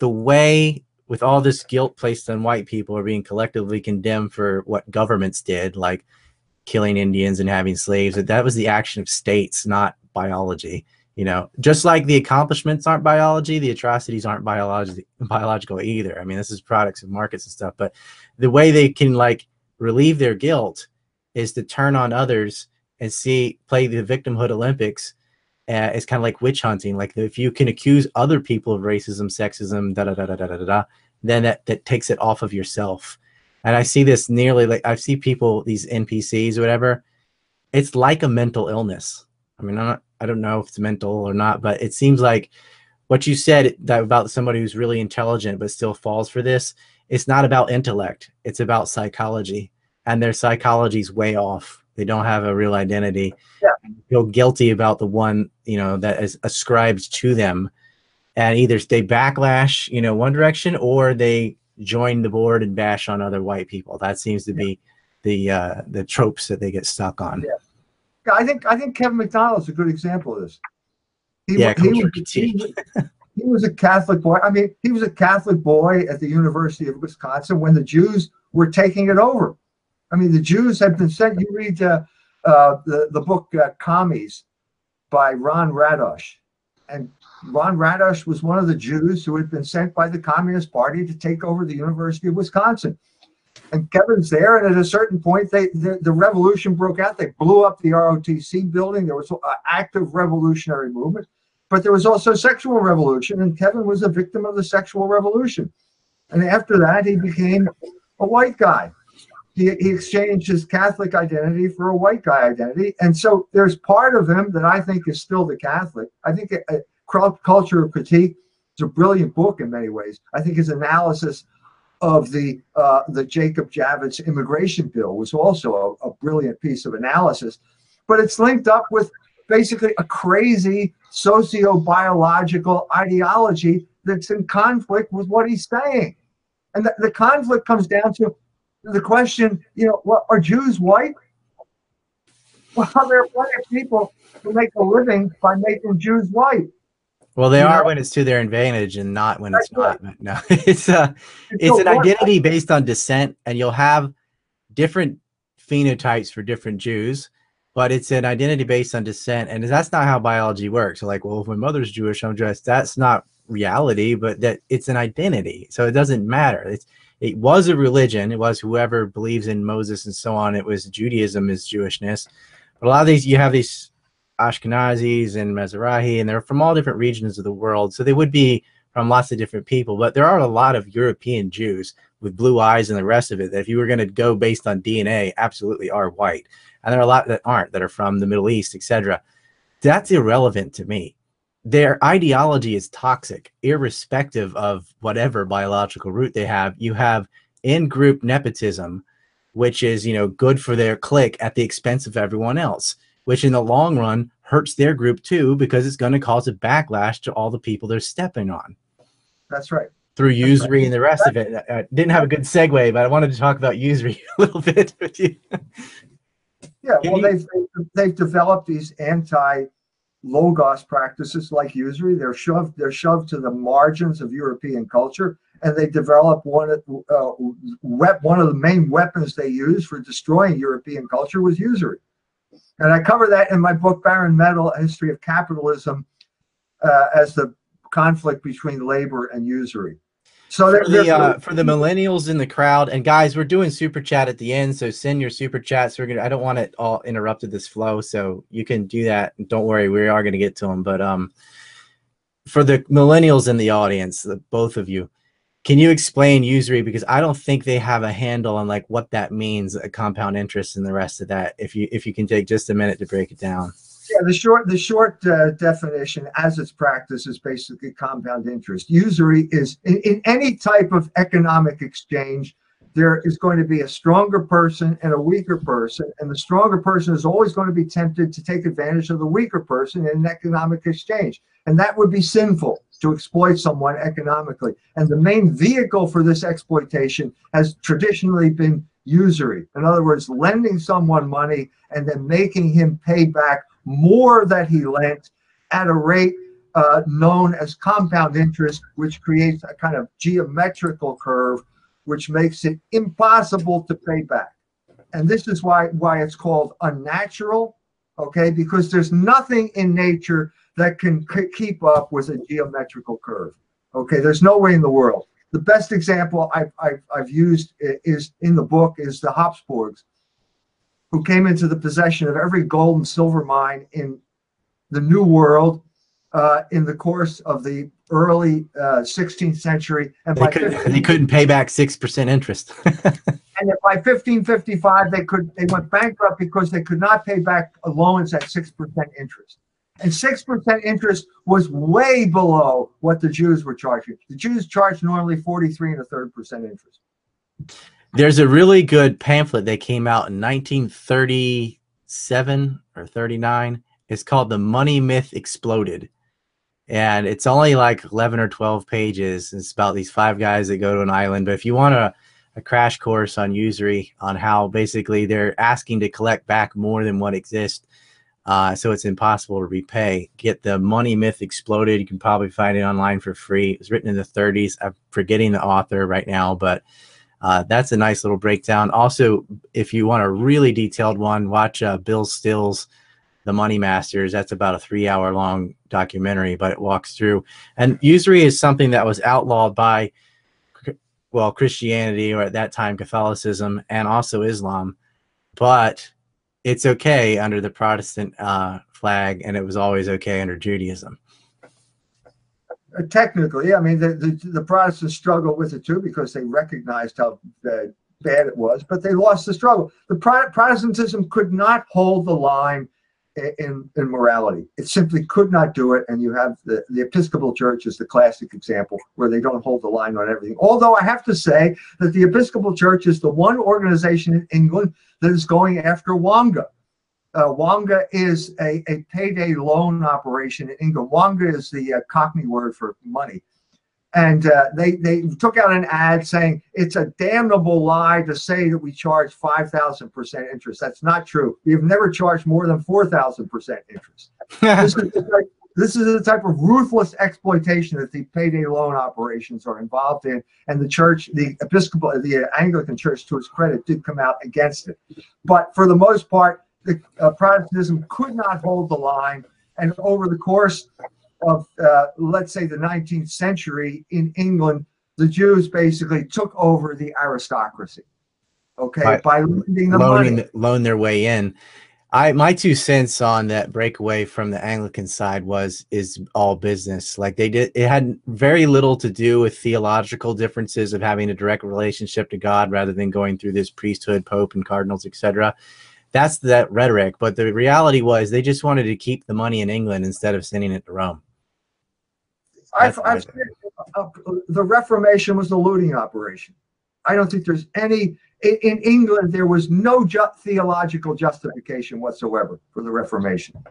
the way with all this guilt placed on white people are being collectively condemned for what governments did, like killing Indians and having slaves, that was the action of states, not biology. You know, just like the accomplishments aren't biology, the atrocities aren't biology biological either. I mean, this is products of markets and stuff, but the way they can like relieve their guilt is to turn on others and see play the victimhood Olympics uh, it's kind of like witch hunting. Like if you can accuse other people of racism, sexism, da da da da da da da, then that that takes it off of yourself. And I see this nearly like I see people these NPCs or whatever. It's like a mental illness. I mean, I'm not, I don't know if it's mental or not, but it seems like what you said that about somebody who's really intelligent but still falls for this. It's not about intellect. It's about psychology, and their psychology's way off they don't have a real identity. Yeah. Feel guilty about the one, you know, that is ascribed to them. And either they backlash, you know, one direction or they join the board and bash on other white people. That seems to be the uh, the tropes that they get stuck on. Yeah. yeah I think I think Kevin MacDonald's a good example of this. He, yeah, he, he, he was a Catholic boy. I mean, he was a Catholic boy at the University of Wisconsin when the Jews were taking it over. I mean, the Jews had been sent. You read uh, uh, the the book uh, Commies by Ron Radosh, and Ron Radosh was one of the Jews who had been sent by the Communist Party to take over the University of Wisconsin. And Kevin's there, and at a certain point, they the, the revolution broke out. They blew up the ROTC building. There was an active revolutionary movement, but there was also sexual revolution, and Kevin was a victim of the sexual revolution. And after that, he became a white guy. He, he exchanged his Catholic identity for a white guy identity. And so there's part of him that I think is still the Catholic. I think a, Culture of Critique is a brilliant book in many ways. I think his analysis of the uh, the Jacob Javits immigration bill was also a, a brilliant piece of analysis. But it's linked up with basically a crazy socio-biological ideology that's in conflict with what he's saying. And the, the conflict comes down to the question, you know, what are Jews white? Well, there are plenty of people who make a living by making Jews white. Well, they you are know? when it's to their advantage and not when That's it's right. not. No, it's a, it's an identity based on descent, and you'll have different phenotypes for different Jews, but it's an identity based on descent, and that's not how biology works. So, like, well, if my mother's Jewish, I'm Jewish. That's not reality, but that it's an identity, so it doesn't matter. It's it was a religion. It was whoever believes in Moses and so on. It was Judaism is Jewishness. But a lot of these, you have these Ashkenazis and Mizrahi, and they're from all different regions of the world. So they would be from lots of different people. But there are a lot of European Jews with blue eyes and the rest of it that if you were going to go based on DNA, absolutely are white. And there are a lot that aren't, that are from the Middle East, etc. That's irrelevant to me their ideology is toxic, irrespective of whatever biological root they have. You have in group nepotism, which is, you know, good for their clique at the expense of everyone else, which in the long run hurts their group too, because it's going to cause a backlash to all the people they're stepping on. That's right. Through usury right. and the rest That's of it. I didn't have a good segue, but I wanted to talk about usury a little bit with you. Yeah, Can well, you... they've, they've developed these anti logos practices like usury. They're shoved they're shoved to the margins of European culture, and they develop one of uh, one of the main weapons they use for destroying European culture was usury. And I cover that in my book Barren Metal: A History of Capitalism, uh, as the conflict between labor and usury. So for the, uh, for the millennials in the crowd, and guys, we're doing super chat at the end, so send your super chats. We're gonna. I don't want it all interrupted this flow, so you can do that. Don't worry, we are gonna get to them. But um, for the millennials in the audience, the, both of you, can you explain usury because I don't think they have a handle on like what that means, a compound interest, and the rest of that. If you if you can take just a minute to break it down. Yeah, the short the short uh, definition as it's practiced is basically compound interest. Usury is in, in any type of economic exchange, there is going to be a stronger person and a weaker person, and the stronger person is always going to be tempted to take advantage of the weaker person in an economic exchange, and that would be sinful to exploit someone economically. And the main vehicle for this exploitation has traditionally been usury. In other words, lending someone money and then making him pay back more that he lent at a rate uh, known as compound interest, which creates a kind of geometrical curve, which makes it impossible to pay back. And this is why, why it's called unnatural, okay? Because there's nothing in nature that can keep up with a geometrical curve, okay? There's no way in the world. The best example I've, I've, I've used is in the book is the Habsburgs who came into the possession of every gold and silver mine in the New World uh, in the course of the early uh, 16th century. And they, could, 15, they couldn't pay back 6% interest. and by 1555, they could they went bankrupt because they could not pay back loans at 6% interest. And 6% interest was way below what the Jews were charging. The Jews charged normally 43 and a third percent interest. There's a really good pamphlet that came out in 1937 or 39. It's called The Money Myth Exploded. And it's only like 11 or 12 pages. It's about these five guys that go to an island. But if you want a, a crash course on usury, on how basically they're asking to collect back more than what exists, uh, so it's impossible to repay. Get the money myth exploded. You can probably find it online for free. It was written in the 30s. I'm forgetting the author right now, but uh, that's a nice little breakdown. Also, if you want a really detailed one, watch uh, Bill Still's The Money Masters. That's about a three hour long documentary, but it walks through. And usury is something that was outlawed by, well, Christianity or at that time Catholicism and also Islam. But it's okay under the Protestant uh, flag, and it was always okay under Judaism. Uh, technically, I mean, the, the, the Protestants struggled with it too because they recognized how uh, bad it was, but they lost the struggle. The Pro- Protestantism could not hold the line in, in morality. It simply could not do it. And you have the, the Episcopal Church is the classic example where they don't hold the line on everything. Although I have to say that the Episcopal Church is the one organization in England that is going after Wonga. Uh, Wonga is a, a payday loan operation in England. Wonga is the uh, Cockney word for money and uh, they they took out an ad saying it's a damnable lie to say that we charge five thousand percent interest. That's not true. We've never charged more than four thousand percent interest. this, is type, this is the type of ruthless exploitation that the payday loan operations are involved in, and the church, the Episcopal, the Anglican Church, to its credit, did come out against it. But for the most part, the uh, Protestantism could not hold the line, and over the course of, uh, let's say, the 19th century in England, the Jews basically took over the aristocracy. Okay, by, by lending the loaning, money, loan their way in. I my two cents on that breakaway from the Anglican side was is all business. Like they did, it had very little to do with theological differences of having a direct relationship to God rather than going through this priesthood, pope, and cardinals, etc that's that rhetoric. But the reality was they just wanted to keep the money in England instead of sending it to Rome. I've, I've said, uh, the Reformation was a looting operation. I don't think there's any in, in England. There was no ju- theological justification whatsoever for the Reformation.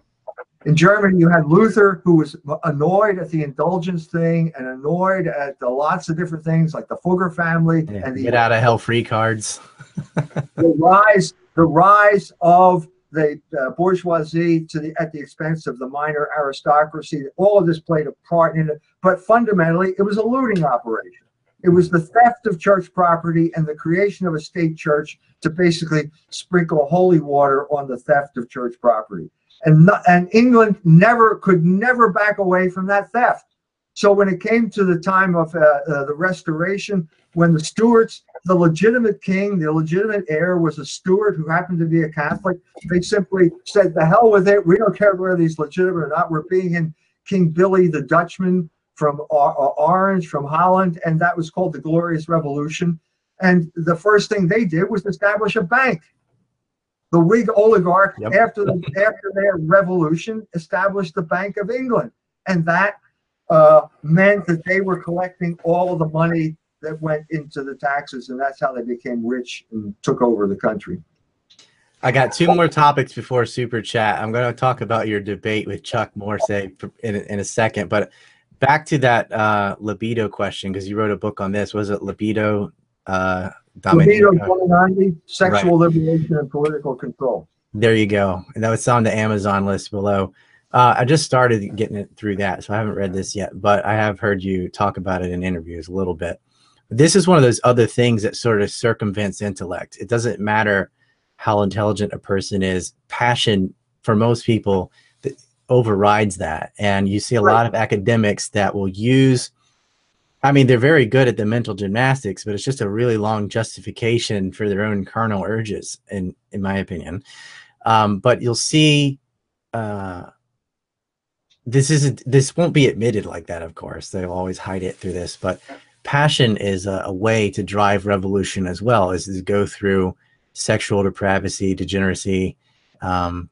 In Germany, you had Luther, who was annoyed at the indulgence thing and annoyed at the lots of different things like the Fugger family yeah, and the get out of hell free cards. the rise, the rise of the uh, bourgeoisie to the at the expense of the minor aristocracy. All of this played a part in it, but fundamentally, it was a looting operation. It was the theft of church property and the creation of a state church to basically sprinkle holy water on the theft of church property. And, not, and England never could never back away from that theft. So when it came to the time of uh, uh, the Restoration, when the Stuarts, the legitimate king, the legitimate heir was a Stuart who happened to be a Catholic, they simply said, "The hell with it. We don't care whether he's legitimate or not. We're being in King Billy the Dutchman from Orange, from Holland, and that was called the Glorious Revolution. And the first thing they did was establish a bank. The Whig oligarch, yep. after the, after their revolution, established the Bank of England, and that uh, meant that they were collecting all of the money that went into the taxes, and that's how they became rich and took over the country. I got two more topics before super chat. I'm going to talk about your debate with Chuck Morse in, in a second, but back to that uh, libido question because you wrote a book on this. Was it libido? Uh, Libido Dominandi, sexual right. liberation and political control. There you go. And that was on the Amazon list below. Uh, I just started getting it through that, so I haven't read this yet, but I have heard you talk about it in interviews a little bit. This is one of those other things that sort of circumvents intellect. It doesn't matter how intelligent a person is. Passion, for most people, overrides that. And you see a right. lot of academics that will use, I mean, they're very good at the mental gymnastics, but it's just a really long justification for their own carnal urges, in, in my opinion. Um, but you'll see. Uh, this isn't this won't be admitted like that of course they'll always hide it through this but passion is a, a way to drive revolution as well is to go through sexual depravity degeneracy um,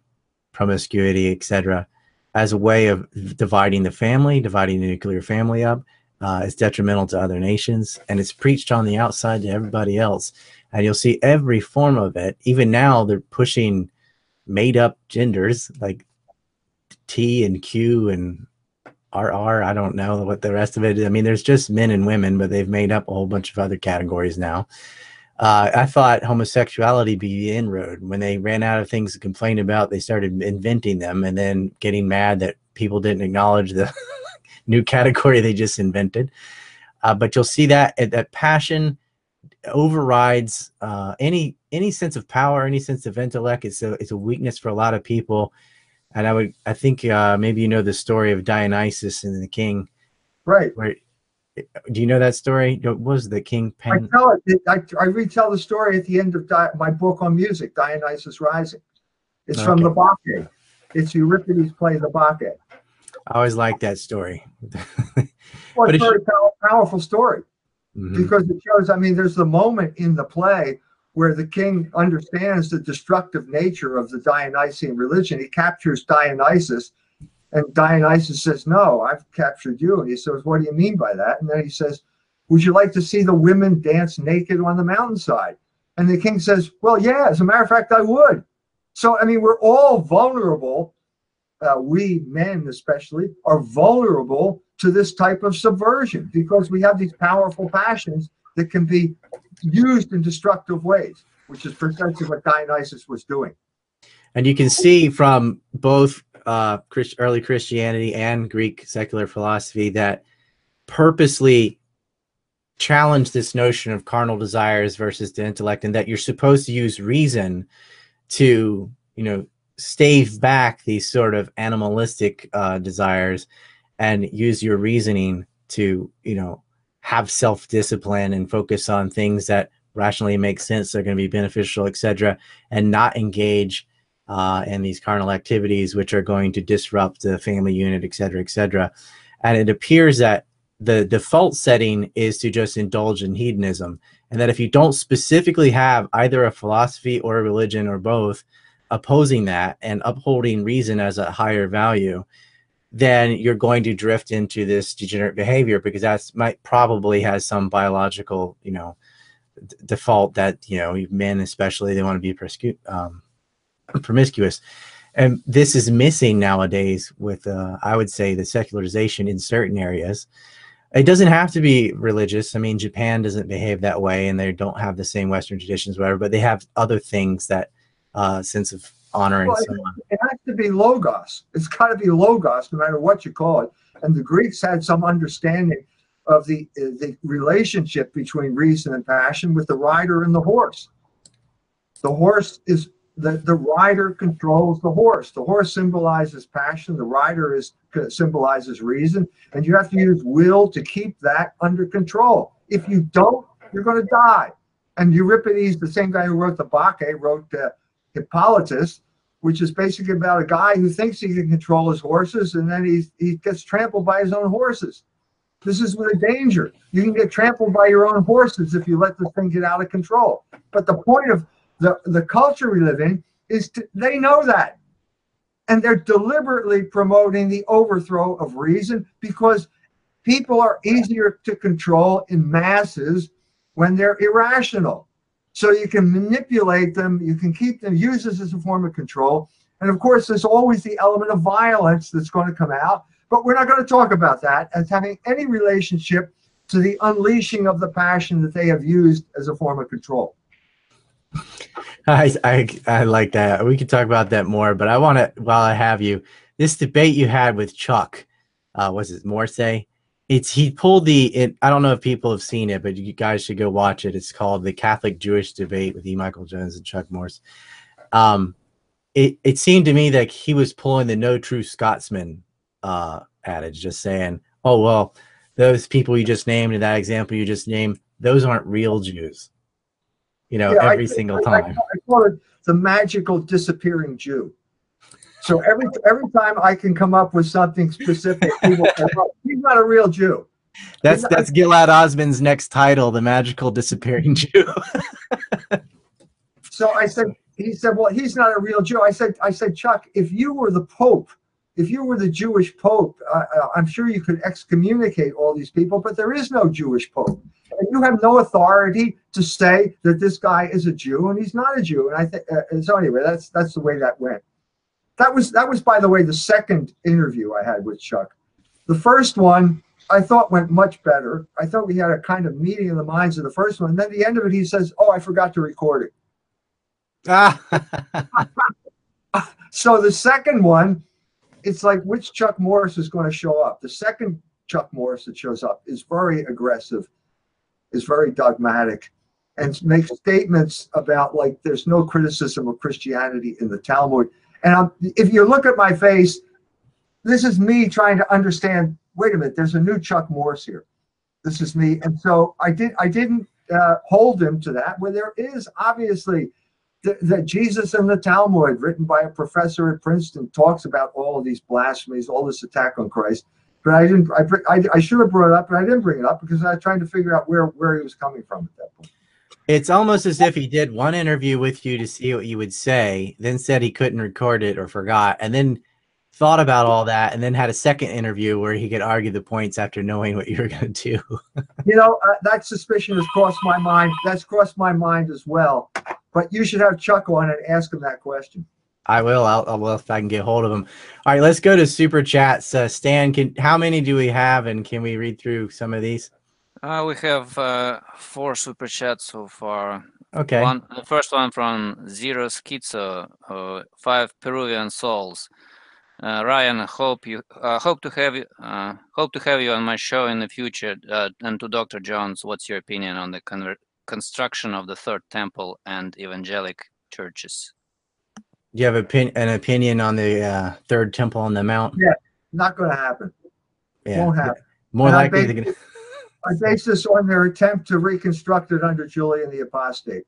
promiscuity etc as a way of dividing the family dividing the nuclear family up uh, it's detrimental to other nations and it's preached on the outside to everybody else. And you'll see every form of it. Even now they're pushing made up genders like T and Q and RR. I don't know what the rest of it is. I mean, there's just men and women, but they've made up a whole bunch of other categories now. uh, I thought homosexuality be the inroad. When they ran out of things to complain about, they started inventing them and then getting mad that people didn't acknowledge the new category they just invented. Uh, but you'll see that that passion overrides uh, any any sense of power, any sense of intellect. It's a it's a weakness for a lot of people. And I would I think uh, maybe you know the story of Dionysus and the king. Right. Where do you know that story? What was the king pen? I tell it. I, I retell the story at the end of Di- my book on music, Dionysus Rising. It's okay. from the Bacchae. It's Euripides play the Bacchae. I always like that story. well, it's a very powerful story mm-hmm. because it shows. I mean, there's the moment in the play where the king understands the destructive nature of the Dionysian religion. He captures Dionysus and Dionysus says, No, I've captured you. And he says, What do you mean by that? And then he says, Would you like to see the women dance naked on the mountainside? And the king says, Well, yeah, as a matter of fact, I would. So, I mean, we're all vulnerable. Uh, we men, especially, are vulnerable to this type of subversion because we have these powerful passions that can be used in destructive ways, which is precisely what Dionysus was doing. And you can see from both uh, Christ, early Christianity and Greek secular philosophy that purposely challenge this notion of carnal desires versus the intellect, and that you're supposed to use reason to, you know, stave back these sort of animalistic uh, desires and use your reasoning to, you know, have self-discipline and focus on things that rationally make sense, they're going to be beneficial, etc., and not engage uh, and these carnal activities, which are going to disrupt the family unit, et cetera, et cetera. And it appears that the default setting is to just indulge in hedonism. And that if you don't specifically have either a philosophy or a religion or both opposing that and upholding reason as a higher value, then you're going to drift into this degenerate behavior because that's might probably has some biological, you know, default that you know men especially they want to be um, promiscuous. And this is missing nowadays with, uh, I would say, the secularization in certain areas. It doesn't have to be religious. I mean, Japan doesn't behave that way, and they don't have the same Western traditions, whatever. But they have other things that uh, sense of honor well, and so on. It has to be logos. It's got to be logos, no matter what you call it. And the Greeks had some understanding of the the relationship between reason and passion with the rider and the horse. The horse is the, the rider controls the horse. The horse symbolizes passion. The rider is symbolizes reason, and you have to use will to keep that under control. If you don't, you're going to die. And Euripides, the same guy who wrote the Bacchae, wrote uh, Hippolytus, which is basically about a guy who thinks he can control his horses, and then he he gets trampled by his own horses. This is the danger. You can get trampled by your own horses if you let this thing get out of control. But the point of the, the culture we live in is to, they know that. And they're deliberately promoting the overthrow of reason because people are easier to control in masses when they're irrational. So you can manipulate them, you can keep them, use this as a form of control. And of course, there's always the element of violence that's going to come out. But we're not going to talk about that as having any relationship to the unleashing of the passion that they have used as a form of control. I, I, I like that. We can talk about that more, but I want to, while I have you, this debate you had with Chuck, uh, was it Morse? It's he pulled the. It, I don't know if people have seen it, but you guys should go watch it. It's called the Catholic Jewish debate with E. Michael Jones and Chuck Morse. Um, it it seemed to me that he was pulling the no true Scotsman uh adage, just saying, oh well, those people you just named in that example you just named, those aren't real Jews you know, yeah, every I, single I, time. I, I call it the magical disappearing Jew. So every every time I can come up with something specific, people he's not a real Jew. That's that's Gilad Atzmon's next title, the magical disappearing Jew. so I said, he said, well, he's not a real Jew. I said, I said, Chuck, if you were the Pope, if you were the Jewish Pope, uh, I'm sure you could excommunicate all these people, but there is no Jewish Pope and you have no authority to say that this guy is a Jew and he's not a Jew. And I think uh, so. Anyway, that's that's the way that went. That was that was by the way the second interview I had with Chuck. The first one I thought went much better. I thought we had a kind of meeting of the minds of the first one. And then the end of it, he says, "Oh, I forgot to record it." Ah, So the second one, it's like which Chuck Morse is going to show up. The second Chuck Morse that shows up is very aggressive, is very dogmatic, and makes statements about like there's no criticism of Christianity in the Talmud. And I'm, if you look at my face, this is me trying to understand. Wait a minute, there's a new Chuck Morse here. This is me, and so I did. I didn't uh, hold him to that. Where there is obviously that, that Jesus in the Talmud, written by a professor at Princeton, talks about all of these blasphemies, all this attack on Christ. But I didn't. I, I, I should have brought it up, but I didn't bring it up because I was trying to figure out where where he was coming from at that point. It's almost as if he did one interview with you to see what you would say, then said he couldn't record it or forgot, and then thought about all that, and then had a second interview where he could argue the points after knowing what you were going to do. You know, uh, that suspicion has crossed my mind. That's crossed my mind as well. But you should have Chuck on and ask him that question. I will. I'll, I'll well, if I can get hold of him. All right, let's go to super chats. Uh, Stan, can how many do we have, and can we read through some of these? Uh, we have uh, four super chats so far. Okay. One, the first one from Zero Schizo, uh, five Peruvian soles. Uh, Ryan, I hope you uh, hope to have you uh, hope to have you on my show in the future. Uh, and to Dr. Jones, what's your opinion on the conver- construction of the third temple and evangelic churches? Do you have opin- an opinion on the uh, third temple on the mount? Yeah, Not going to happen. Yeah. Won't happen. More And likely to get I base this on their attempt to reconstruct it under Julian the Apostate.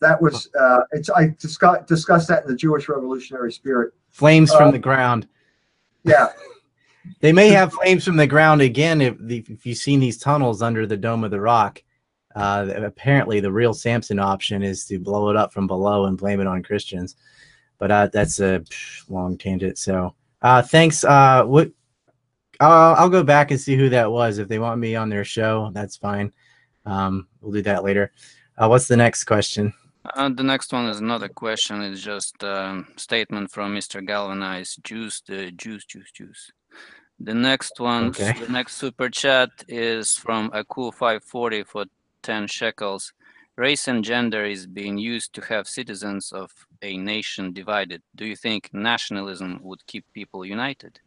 That was uh, it's. I discuss, discussed that in the Jewish Revolutionary Spirit. flames Uh, from the ground. Yeah, They may have flames from the ground again if, if you've seen these tunnels under the Dome of the Rock. Uh, apparently, the real Samson option is to blow it up from below and blame it on Christians. But uh, that's a long tangent. So uh, thanks. Uh, what? Uh, I'll go back and see who that was. If they want me on their show, that's fine. Um, we'll do that later. Uh, what's the next question? Uh, the next one is not a question, it's just a statement from Mr. Galvanized Juice, the juice, juice, juice. The next one, Okay. the next super chat is from Aku540 for 10 shekels. Race and gender is being used to have citizens of a nation divided. Do you think nationalism would keep people united?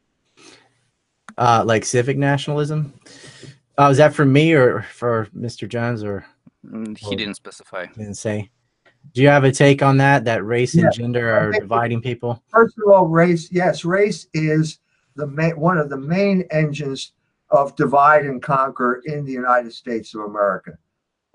Uh, like civic nationalism? Oh, is that for me or for Mr. Jones or? Mm, He Well- didn't specify. didn't say. Do you have a take on that? That race and gender are dividing people? first of all, race. Yes, race is the ma- one of the main engines of divide and conquer in the United States of America.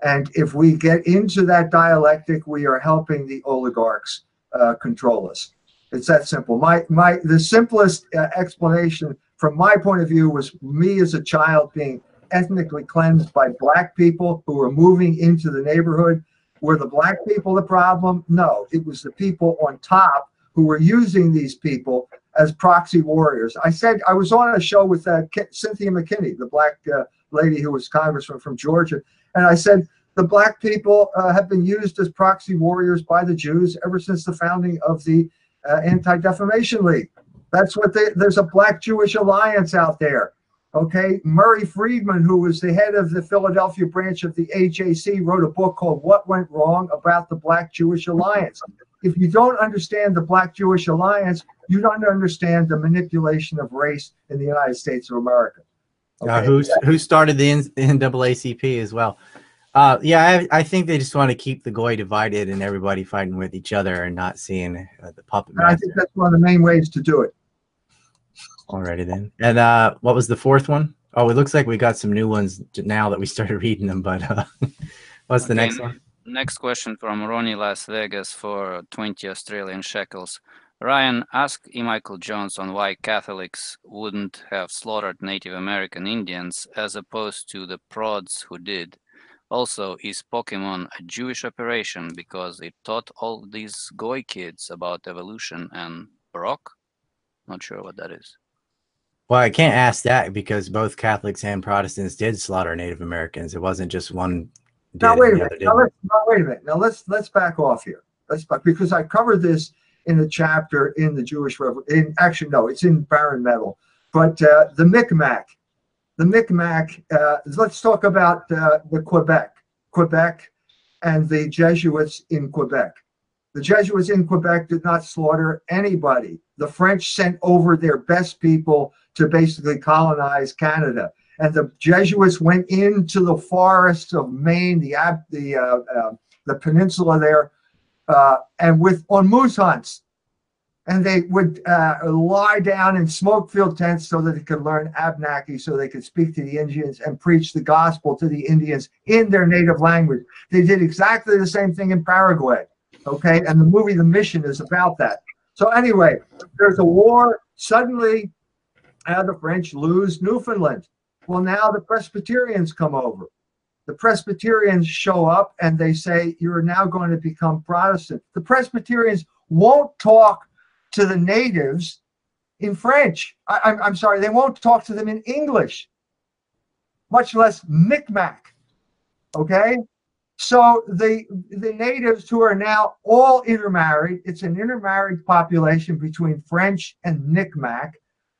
And if we get into that dialectic, we are helping the oligarchs uh, control us. It's that simple. My my the simplest uh, explanation from my point of view was me as a child being ethnically cleansed by black people who were moving into the neighborhood. Were the black people the problem? No, it was the people on top who were using these people as proxy warriors. I said I was on a show with uh, Cynthia McKinney, the black uh, lady who was congressman from Georgia, and I said the black people uh, have been used as proxy warriors by the Jews ever since the founding of the uh, Anti-Defamation League. That's what they. There's a Black Jewish Alliance out there. Okay, Murray Friedman, who was the head of the Philadelphia branch of the AJC, wrote a book called "What Went Wrong About the Black Jewish Alliance." If you don't understand the Black Jewish Alliance, you don't understand the manipulation of race in the United States of America. Uh, who's who started the NAACP as well? Uh, yeah, I, I think they just want to keep the goy divided and everybody fighting with each other and not seeing uh, the puppet I think that's one of the main ways to do it. Already. Then, and uh, what was the fourth one? Oh, it looks like we got some new ones now that we started reading them. But uh, what's the Okay, next one? Next question from Ronnie Las Vegas for 20 Australian shekels. Ryan, ask E. Michael Jones on why Catholics wouldn't have slaughtered Native American Indians as opposed to the prods who did. Also, is Pokemon a Jewish operation because it taught all these Goy kids about evolution and Brock? Not sure what that is. Well, I can't ask that because both Catholics and Protestants did slaughter Native Americans. It wasn't just one. Did Now wait a minute. Now, let's, now wait a minute. Now let's let's back off here. Let's back because I covered this in a chapter in the Jewish Revolution. In actually, no, it's in Barren Metal. But uh, the Micmac the Micmac, uh, let's talk about uh, the Quebec, Quebec and the Jesuits in Quebec. The Jesuits in Quebec did not slaughter anybody. The French sent over their best people to basically colonize Canada. And the Jesuits went into the forests of Maine, the the uh, uh, the peninsula there, uh, and with on moose hunts and they would uh, lie down in smoke filled tents so that they could learn Abnaki, so they could speak to the Indians and preach the gospel to the Indians in their native language. They did exactly the same thing in Paraguay. Okay, and the movie The Mission is about that. So anyway, there's a war. Suddenly, uh, the French lose Newfoundland. Well, now the Presbyterians come over. The Presbyterians show up and they say, You're now going to become Protestant. The Presbyterians won't talk to the natives in French. I, am I'm, I'm sorry, they won't talk to them in English, much less Micmac. Okay? So the the natives who are now all intermarried, it's an intermarried population between French and Micmac,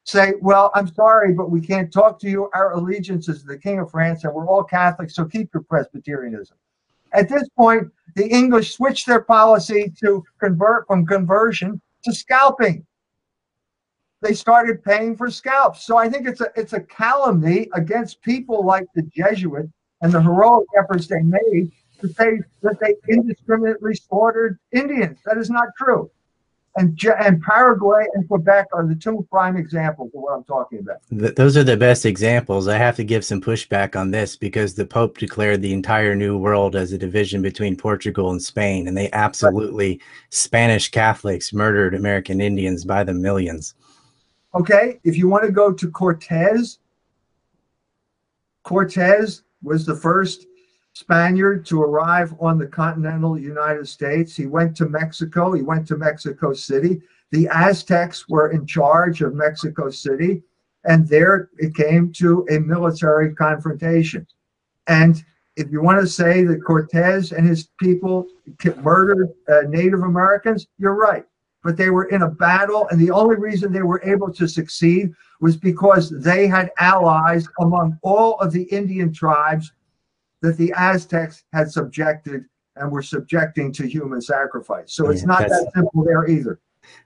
say, well, I'm sorry, but we can't talk to you. Our allegiance is to the King of France, and we're all Catholics, so keep your Presbyterianism. At this point, the English switched their policy to convert from conversion to scalping. They started paying for scalps. So I think it's a it's a calumny against people like the Jesuits and the heroic efforts they made to say that they indiscriminately slaughtered Indians. That is not true and, and Paraguay and Quebec are the two prime examples of what I'm talking about. Th- those are the best examples. I have to give some pushback on this because the Pope declared the entire New World as a division between Portugal and Spain, and they absolutely. Spanish Catholics murdered American Indians by the millions. Okay, if you want to go to Cortez, Cortez was the first Spaniard to arrive on the continental United States. He went to Mexico. He went to Mexico City. The Aztecs were in charge of Mexico City, and there it came to a military confrontation. And if you want to say that Cortez and his people murdered uh, Native Americans, you're right. But they were in a battle, and the only reason they were able to succeed was because they had allies among all of the Indian tribes that the Aztecs had subjected and were subjecting to human sacrifice. So it's yeah, not that simple there either.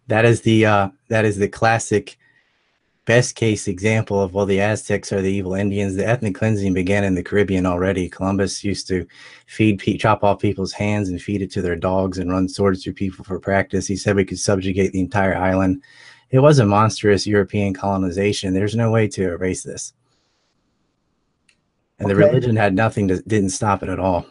That is the uh, that is the classic best case example of well the Aztecs are the evil Indians. The ethnic cleansing began in the Caribbean already. Columbus used to feed chop off people's hands and feed it to their dogs and run swords through people for practice. He said we could subjugate the entire island. It was a monstrous European colonization. There's no way to erase this and okay. the religion had nothing to didn't stop it at all.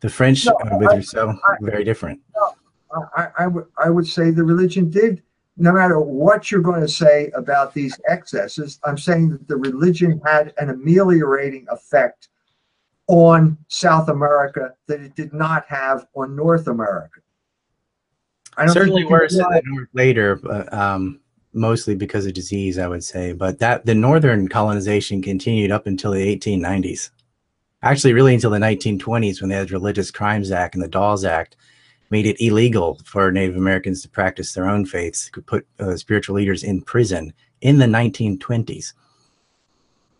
The French no, uh, with I, Rousseau I, very different. No, I, I would I would say the religion did. No matter what you're going to say about these excesses, I'm saying that the religion had an ameliorating effect on South America that it did not have on North America. I Certainly worse in the North later, but um, mostly because of disease, I would say. But that the northern colonization continued up until the 1890s. Actually, really until the 1920s when the Religious Crimes Act and the Dawes Act made it illegal for Native Americans to practice their own faiths, could put uh, spiritual leaders in prison in the 1920s.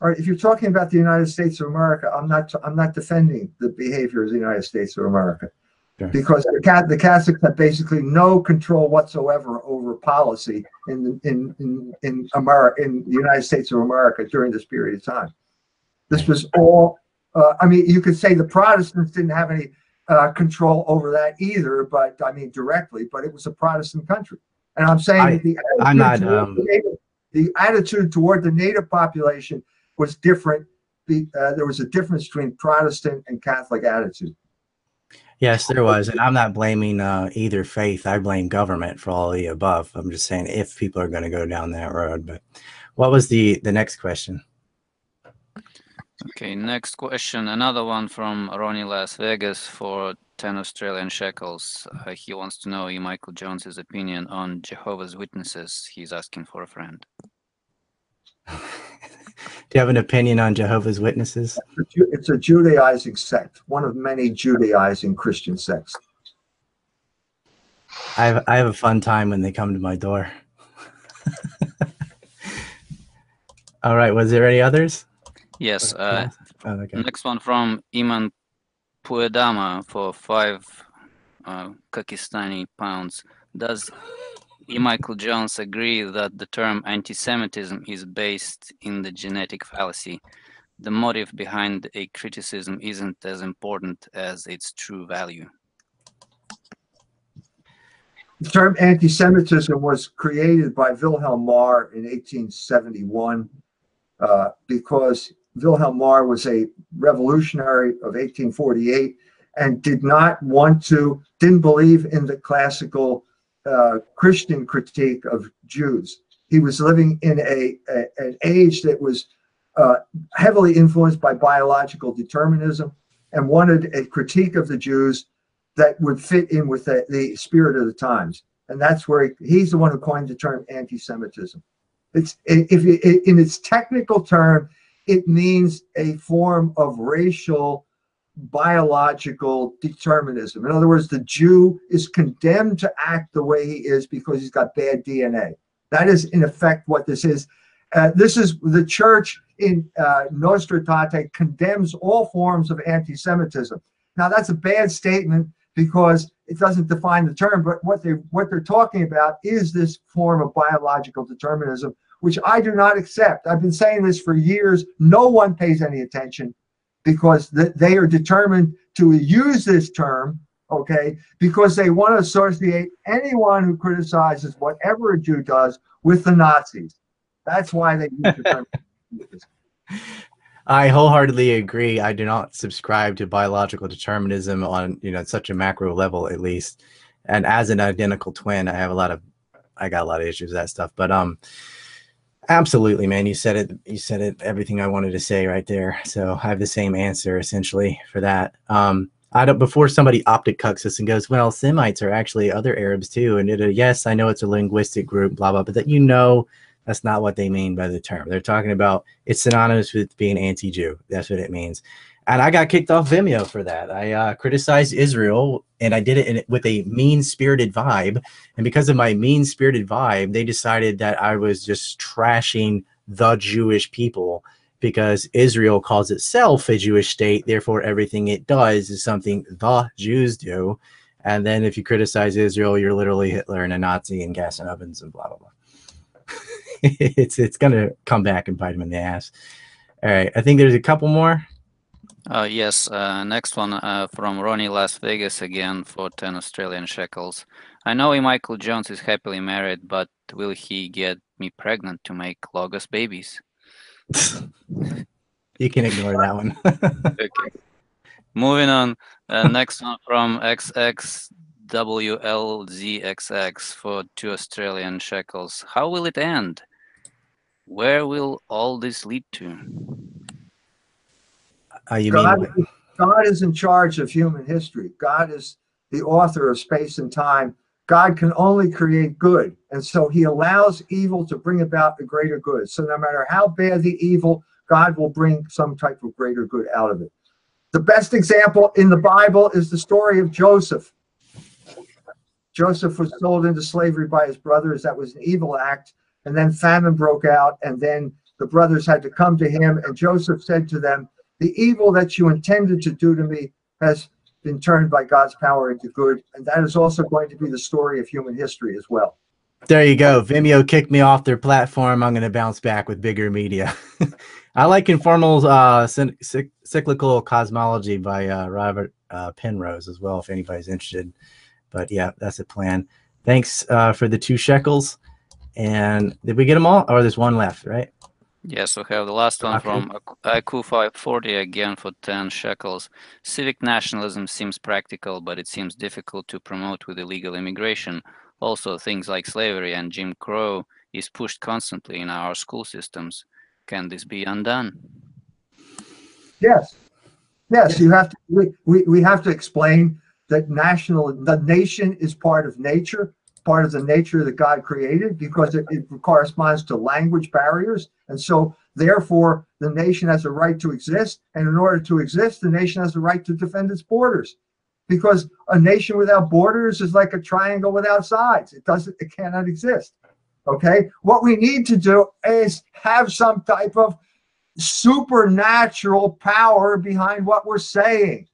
All right, if you're talking about the United States of America, I'm not I'm not defending the behavior of the United States of America. Sure. Because the, Cat, the Catholics had basically no control whatsoever over policy in in in in America in the United States of America during this period of time. This was all. Uh, I mean, you could say the Protestants didn't have any uh, control over that either, but I mean directly. But it was a Protestant country, and I'm saying I, the I'm not. Um, the, native, the, attitude toward the native population was different. The, uh, there was a difference between Protestant and Catholic attitude. Yes, there was, and I'm not blaming uh, either faith. I blame government for all the above. I'm just saying if people are going to go down that road. But what was the the next question? Okay, next question. Another one from Ronnie Las Vegas for 10 Australian shekels. Uh, he wants to know E. Michael Jones's opinion on Jehovah's Witnesses. He's asking for a friend. Do you have an opinion on Jehovah's Witnesses? It's a Judaizing sect, one of many Judaizing Christian sects. I have, I have a fun time when they come to my door. All right. Was there any others? Yes. Uh, Oh, okay. next one from Iman Puedama for five uh, Kakistani pounds. Does E. Michael Jones agree that the term anti-Semitism is based in the genetic fallacy? The motive behind a criticism isn't as important as its true value. The term anti-Semitism was created by Wilhelm Marr in 1871 uh, because Wilhelm Marr was a revolutionary of 1848 and did not want to, didn't believe in the classical uh, Christian critique of Jews. He was living in a, a an age that was uh, heavily influenced by biological determinism and wanted a critique of the Jews that would fit in with the, the spirit of the times. And that's where he, he's the one who coined the term anti-Semitism. It's if in its technical term, it means a form of racial biological determinism. In other words, the Jew is condemned to act the way he is because he's got bad DNA. That is, in effect, what this is. Uh, this is the church in uh, Nostra Aetate condemns all forms of anti-Semitism. Now, that's a bad statement because it doesn't define the term, but what they what they're talking about is this form of biological determinism, which I do not accept. I've been saying this for years. No one pays any attention because th- they are determined to use this term, okay, because they want to associate anyone who criticizes whatever a Jew does with the Nazis. That's why they use the term. I wholeheartedly agree. I do not subscribe to biological determinism on you know such a macro level, at least. And as an identical twin, I have a lot of, I got a lot of issues with that stuff. But um, absolutely, man, you said it. You said it. Everything I wanted to say right there. So I have the same answer essentially for that. Um, I don't. Before somebody optic cucks us and goes, well, Semites are actually other Arabs too. And it, uh, yes, I know it's a linguistic group, blah blah, but that you know that's not what they mean by the term. They're talking about it's synonymous with being anti-Jew. That's what it means. And I got kicked off Vimeo for that. I uh, criticized Israel, and I did it in, with a mean-spirited vibe. And because of my mean-spirited vibe, they decided that I was just trashing the Jewish people because Israel calls itself a Jewish state. Therefore, everything it does is something the Jews do. And then if you criticize Israel, you're literally Hitler and a Nazi and gas and ovens and blah blah blah. it's it's gonna come back and bite him in the ass. All right, I think there's a couple more. Uh, yes, uh, next one uh, from Ronnie Las Vegas again for 10 Australian shekels. I know Michael Jones is happily married, but will he get me pregnant to make Logos babies? you can ignore that one. okay. Moving on. Next one from XXWLZXX for 2 Australian shekels. How will it end? Where will all this lead to? You God, mean God is in charge of human history. God is the author of space and time. God can only create good. And so he allows evil to bring about a greater good. So no matter how bad the evil, God will bring some type of greater good out of it. The best example in the Bible is the story of Joseph. Joseph was sold into slavery by his brothers. That was an evil act. And then famine broke out. And then the brothers had to come to him. And Joseph said to them, The evil that you intended to do to me has been turned by God's power into good. And that is also going to be the story of human history as well. There you go. Vimeo kicked me off their platform. I'm going to bounce back with bigger media. I like Conformal uh, Cyclical Cosmology by uh, Robert uh, Penrose as well, if anybody's interested. But yeah, that's a plan. Thanks uh, for the two shekels. And did we get them all? Or there's one left, right? Yes, we have the last one from IQ 540 again for 10 shekels. Civic nationalism seems practical, but it seems difficult to promote with illegal immigration. Also, things like slavery and Jim Crow is pushed constantly in our school systems. Can this be undone? Yes. Yes, you have to, we, we, we have to explain that national, the nation is part of nature, part of the nature that God created because it, it corresponds to language barriers. And so therefore, the nation has a right to exist. And in order to exist, the nation has a right to defend its borders. Because a nation without borders is like a triangle without sides. It doesn't, it cannot exist. Okay. What we need to do is have some type of supernatural power behind what we're saying.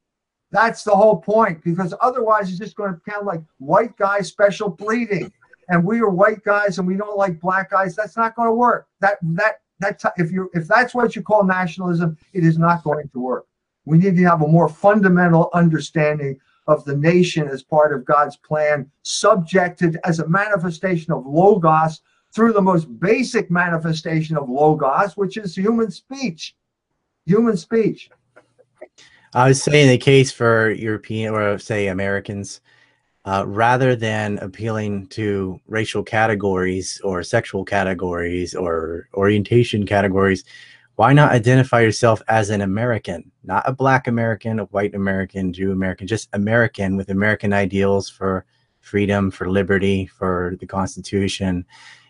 That's the whole point, because otherwise it's just going to sound like white guy special pleading. And we are white guys and we don't like black guys. That's not going to work. That that that's if you if that's what you call nationalism, it is not going to work. We need to have a more fundamental understanding of the nation as part of God's plan, subjected as a manifestation of logos through the most basic manifestation of logos, which is human speech. Human speech. I was saying the case for European or say Americans, uh, rather than appealing to racial categories or sexual categories or orientation categories, why not identify yourself as an American, not a black American, a white American, Jew American, just American with American ideals for freedom, for liberty, for the Constitution,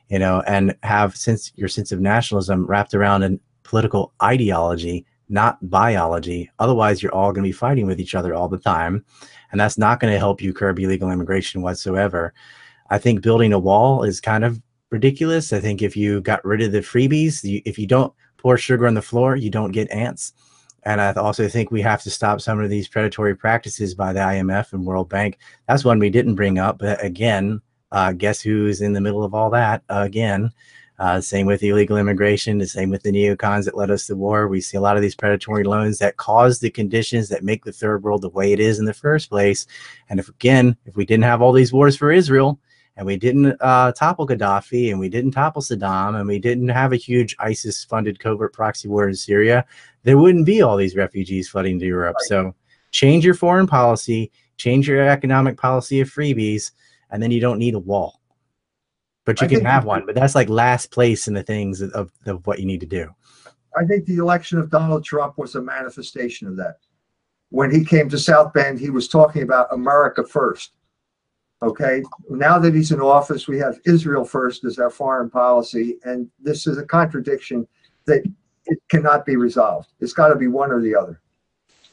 you know, and have since your sense of nationalism wrapped around a political ideology, not biology. Otherwise, you're all going to be fighting with each other all the time, and that's not going to help you curb illegal immigration whatsoever. I think building a wall is kind of ridiculous. I think if you got rid of the freebies, you, if you don't pour sugar on the floor, you don't get ants. And I also think we have to stop some of these predatory practices by the IMF and World Bank. That's one we didn't bring up, but again, uh, guess who's in the middle of all that uh, again? Uh, same with illegal immigration, the same with the neocons that led us to war. We see a lot of these predatory loans that cause the conditions that make the third world the way it is in the first place. And if again, if we didn't have all these wars for Israel, and we didn't uh, topple Gaddafi, and we didn't topple Saddam, and we didn't have a huge ISIS-funded covert proxy war in Syria, there wouldn't be all these refugees flooding to Europe. Right. So, change your foreign policy, change your economic policy of freebies, and then you don't need a wall. But you I can have one, but that's like last place in the things of, of what you need to do. I think the election of Donald Trump was a manifestation of that. When he came to South Bend, he was talking about America first. Okay, now that he's in office, we have Israel first as our foreign policy, and this is a contradiction that it cannot be resolved. It's got to be one or the other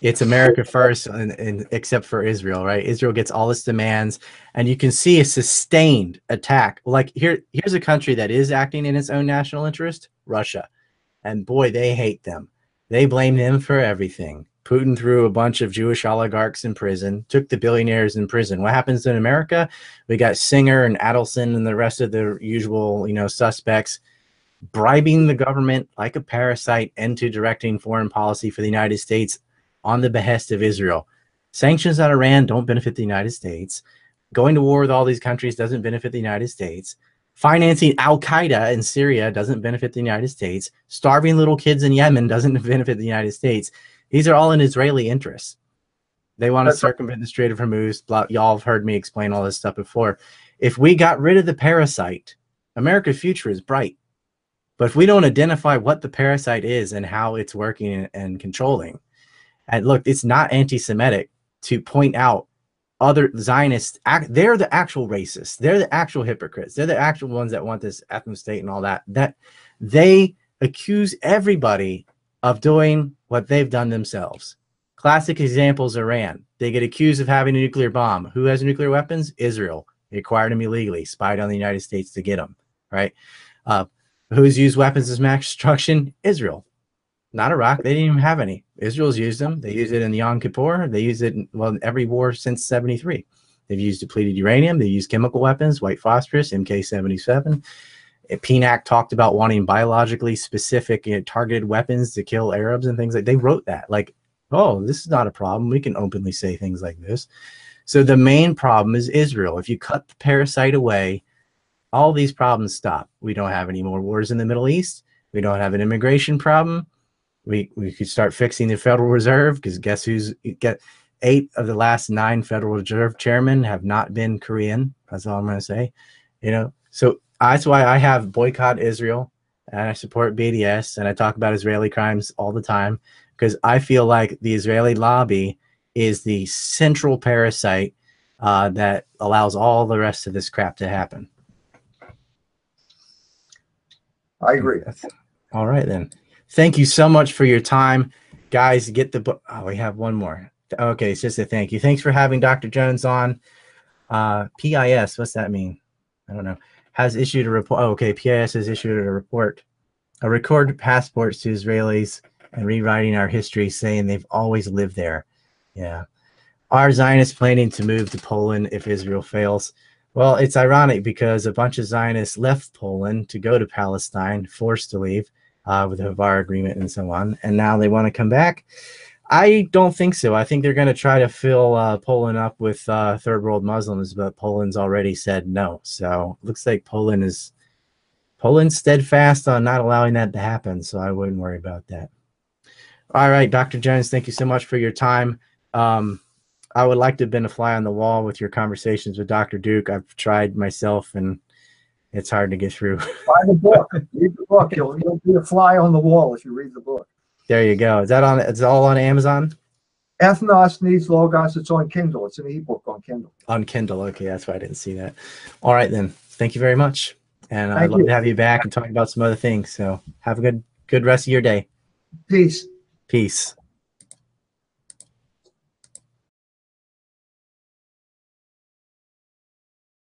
it's America first, and, and, except for Israel, right? Israel gets all its demands, and you can see a sustained attack. Like here, here's a country that is acting in its own national interest: Russia, and boy, they hate them. They blame them for everything. Putin threw a bunch of Jewish oligarchs in prison, took the billionaires in prison. What happens in America? We got Singer and Adelson and the rest of the usual, you know, suspects bribing the government like a parasite into directing foreign policy for the United States on the behest of Israel. Sanctions on Iran don't benefit the United States. Going to war with all these countries doesn't benefit the United States. Financing Al Qaeda in Syria doesn't benefit the United States. Starving little kids in Yemen doesn't benefit the United States. These are all in Israeli interests. They want to circumvent the Strait of Hormuz. Y'all have heard me explain all this stuff before. If we got rid of the parasite, America's future is bright. But if we don't identify what the parasite is and how it's working and controlling, and look, it's not anti-Semitic to point out other Zionists. Act, they're the actual racists. They're the actual hypocrites. They're the actual ones that want this ethno state and all that. That they accuse everybody of doing what they've done themselves. Classic examples Iran. They get accused of having a nuclear bomb. Who has nuclear weapons? Israel. They acquired them illegally, spied on the United States to get them, right? Uh, who's used weapons as mass destruction? Israel not Iraq. They didn't even have any. Israel's used them. They use it in the Yom Kippur. They use it in, well every war since '73. They've used depleted uranium. They used chemical weapons, white phosphorus, MK77. Eh, PNAC talked about wanting biologically specific, you know, targeted weapons to kill Arabs and things like. They wrote that like, oh, this is not a problem. We can openly say things like this. So the main problem is Israel. If you cut the parasite away, all these problems stop. We don't have any more wars in the Middle East. We don't have an immigration problem we we could start fixing the Federal Reserve because guess who's get eight of the last nine Federal Reserve chairmen have not been Korean. That's all I'm going to say. You know, so that's why I have boycott Israel and I support BDS and I talk about Israeli crimes all the time because I feel like the Israeli lobby is the central parasite uh, that allows all the rest of this crap to happen. I agree. All right then. Thank you so much for your time. Guys, get the book. Oh, we have one more. Okay, it's just a thank you. Thanks for having Dr. Jones on. Uh, PIS, what's that mean? I don't know. Has issued a report. Oh, okay, PIS has issued a report a record passports to Israelis and rewriting our history, saying they've always lived there. Yeah. Are Zionists planning to move to Poland if Israel fails? Well, it's ironic because a bunch of Zionists left Poland to go to Palestine, forced to leave uh, with the Haavara Agreement and so on, and now they want to come back. I don't think so. I think they're going to try to fill uh, Poland up with uh, third world Muslims, but Poland's already said no. So looks like Poland is Poland's steadfast on not allowing that to happen. So I wouldn't worry about that. All right, Dr. Jones, thank you so much for your time. Um, I would like to have been a fly on the wall with your conversations with Dr. Duke. I've tried myself and it's hard to get through. Buy the book. Read the book. You'll, you'll be a fly on the wall if you read the book. There you go. Is that on? It's all on Amazon? Ethnos needs logos. It's on Kindle. It's an ebook on Kindle. On Kindle. Okay, that's why I didn't see that. All right then. Thank you very much. And I'd love you. to have you back and talk about some other things. So have a good good rest of your day. Peace. Peace.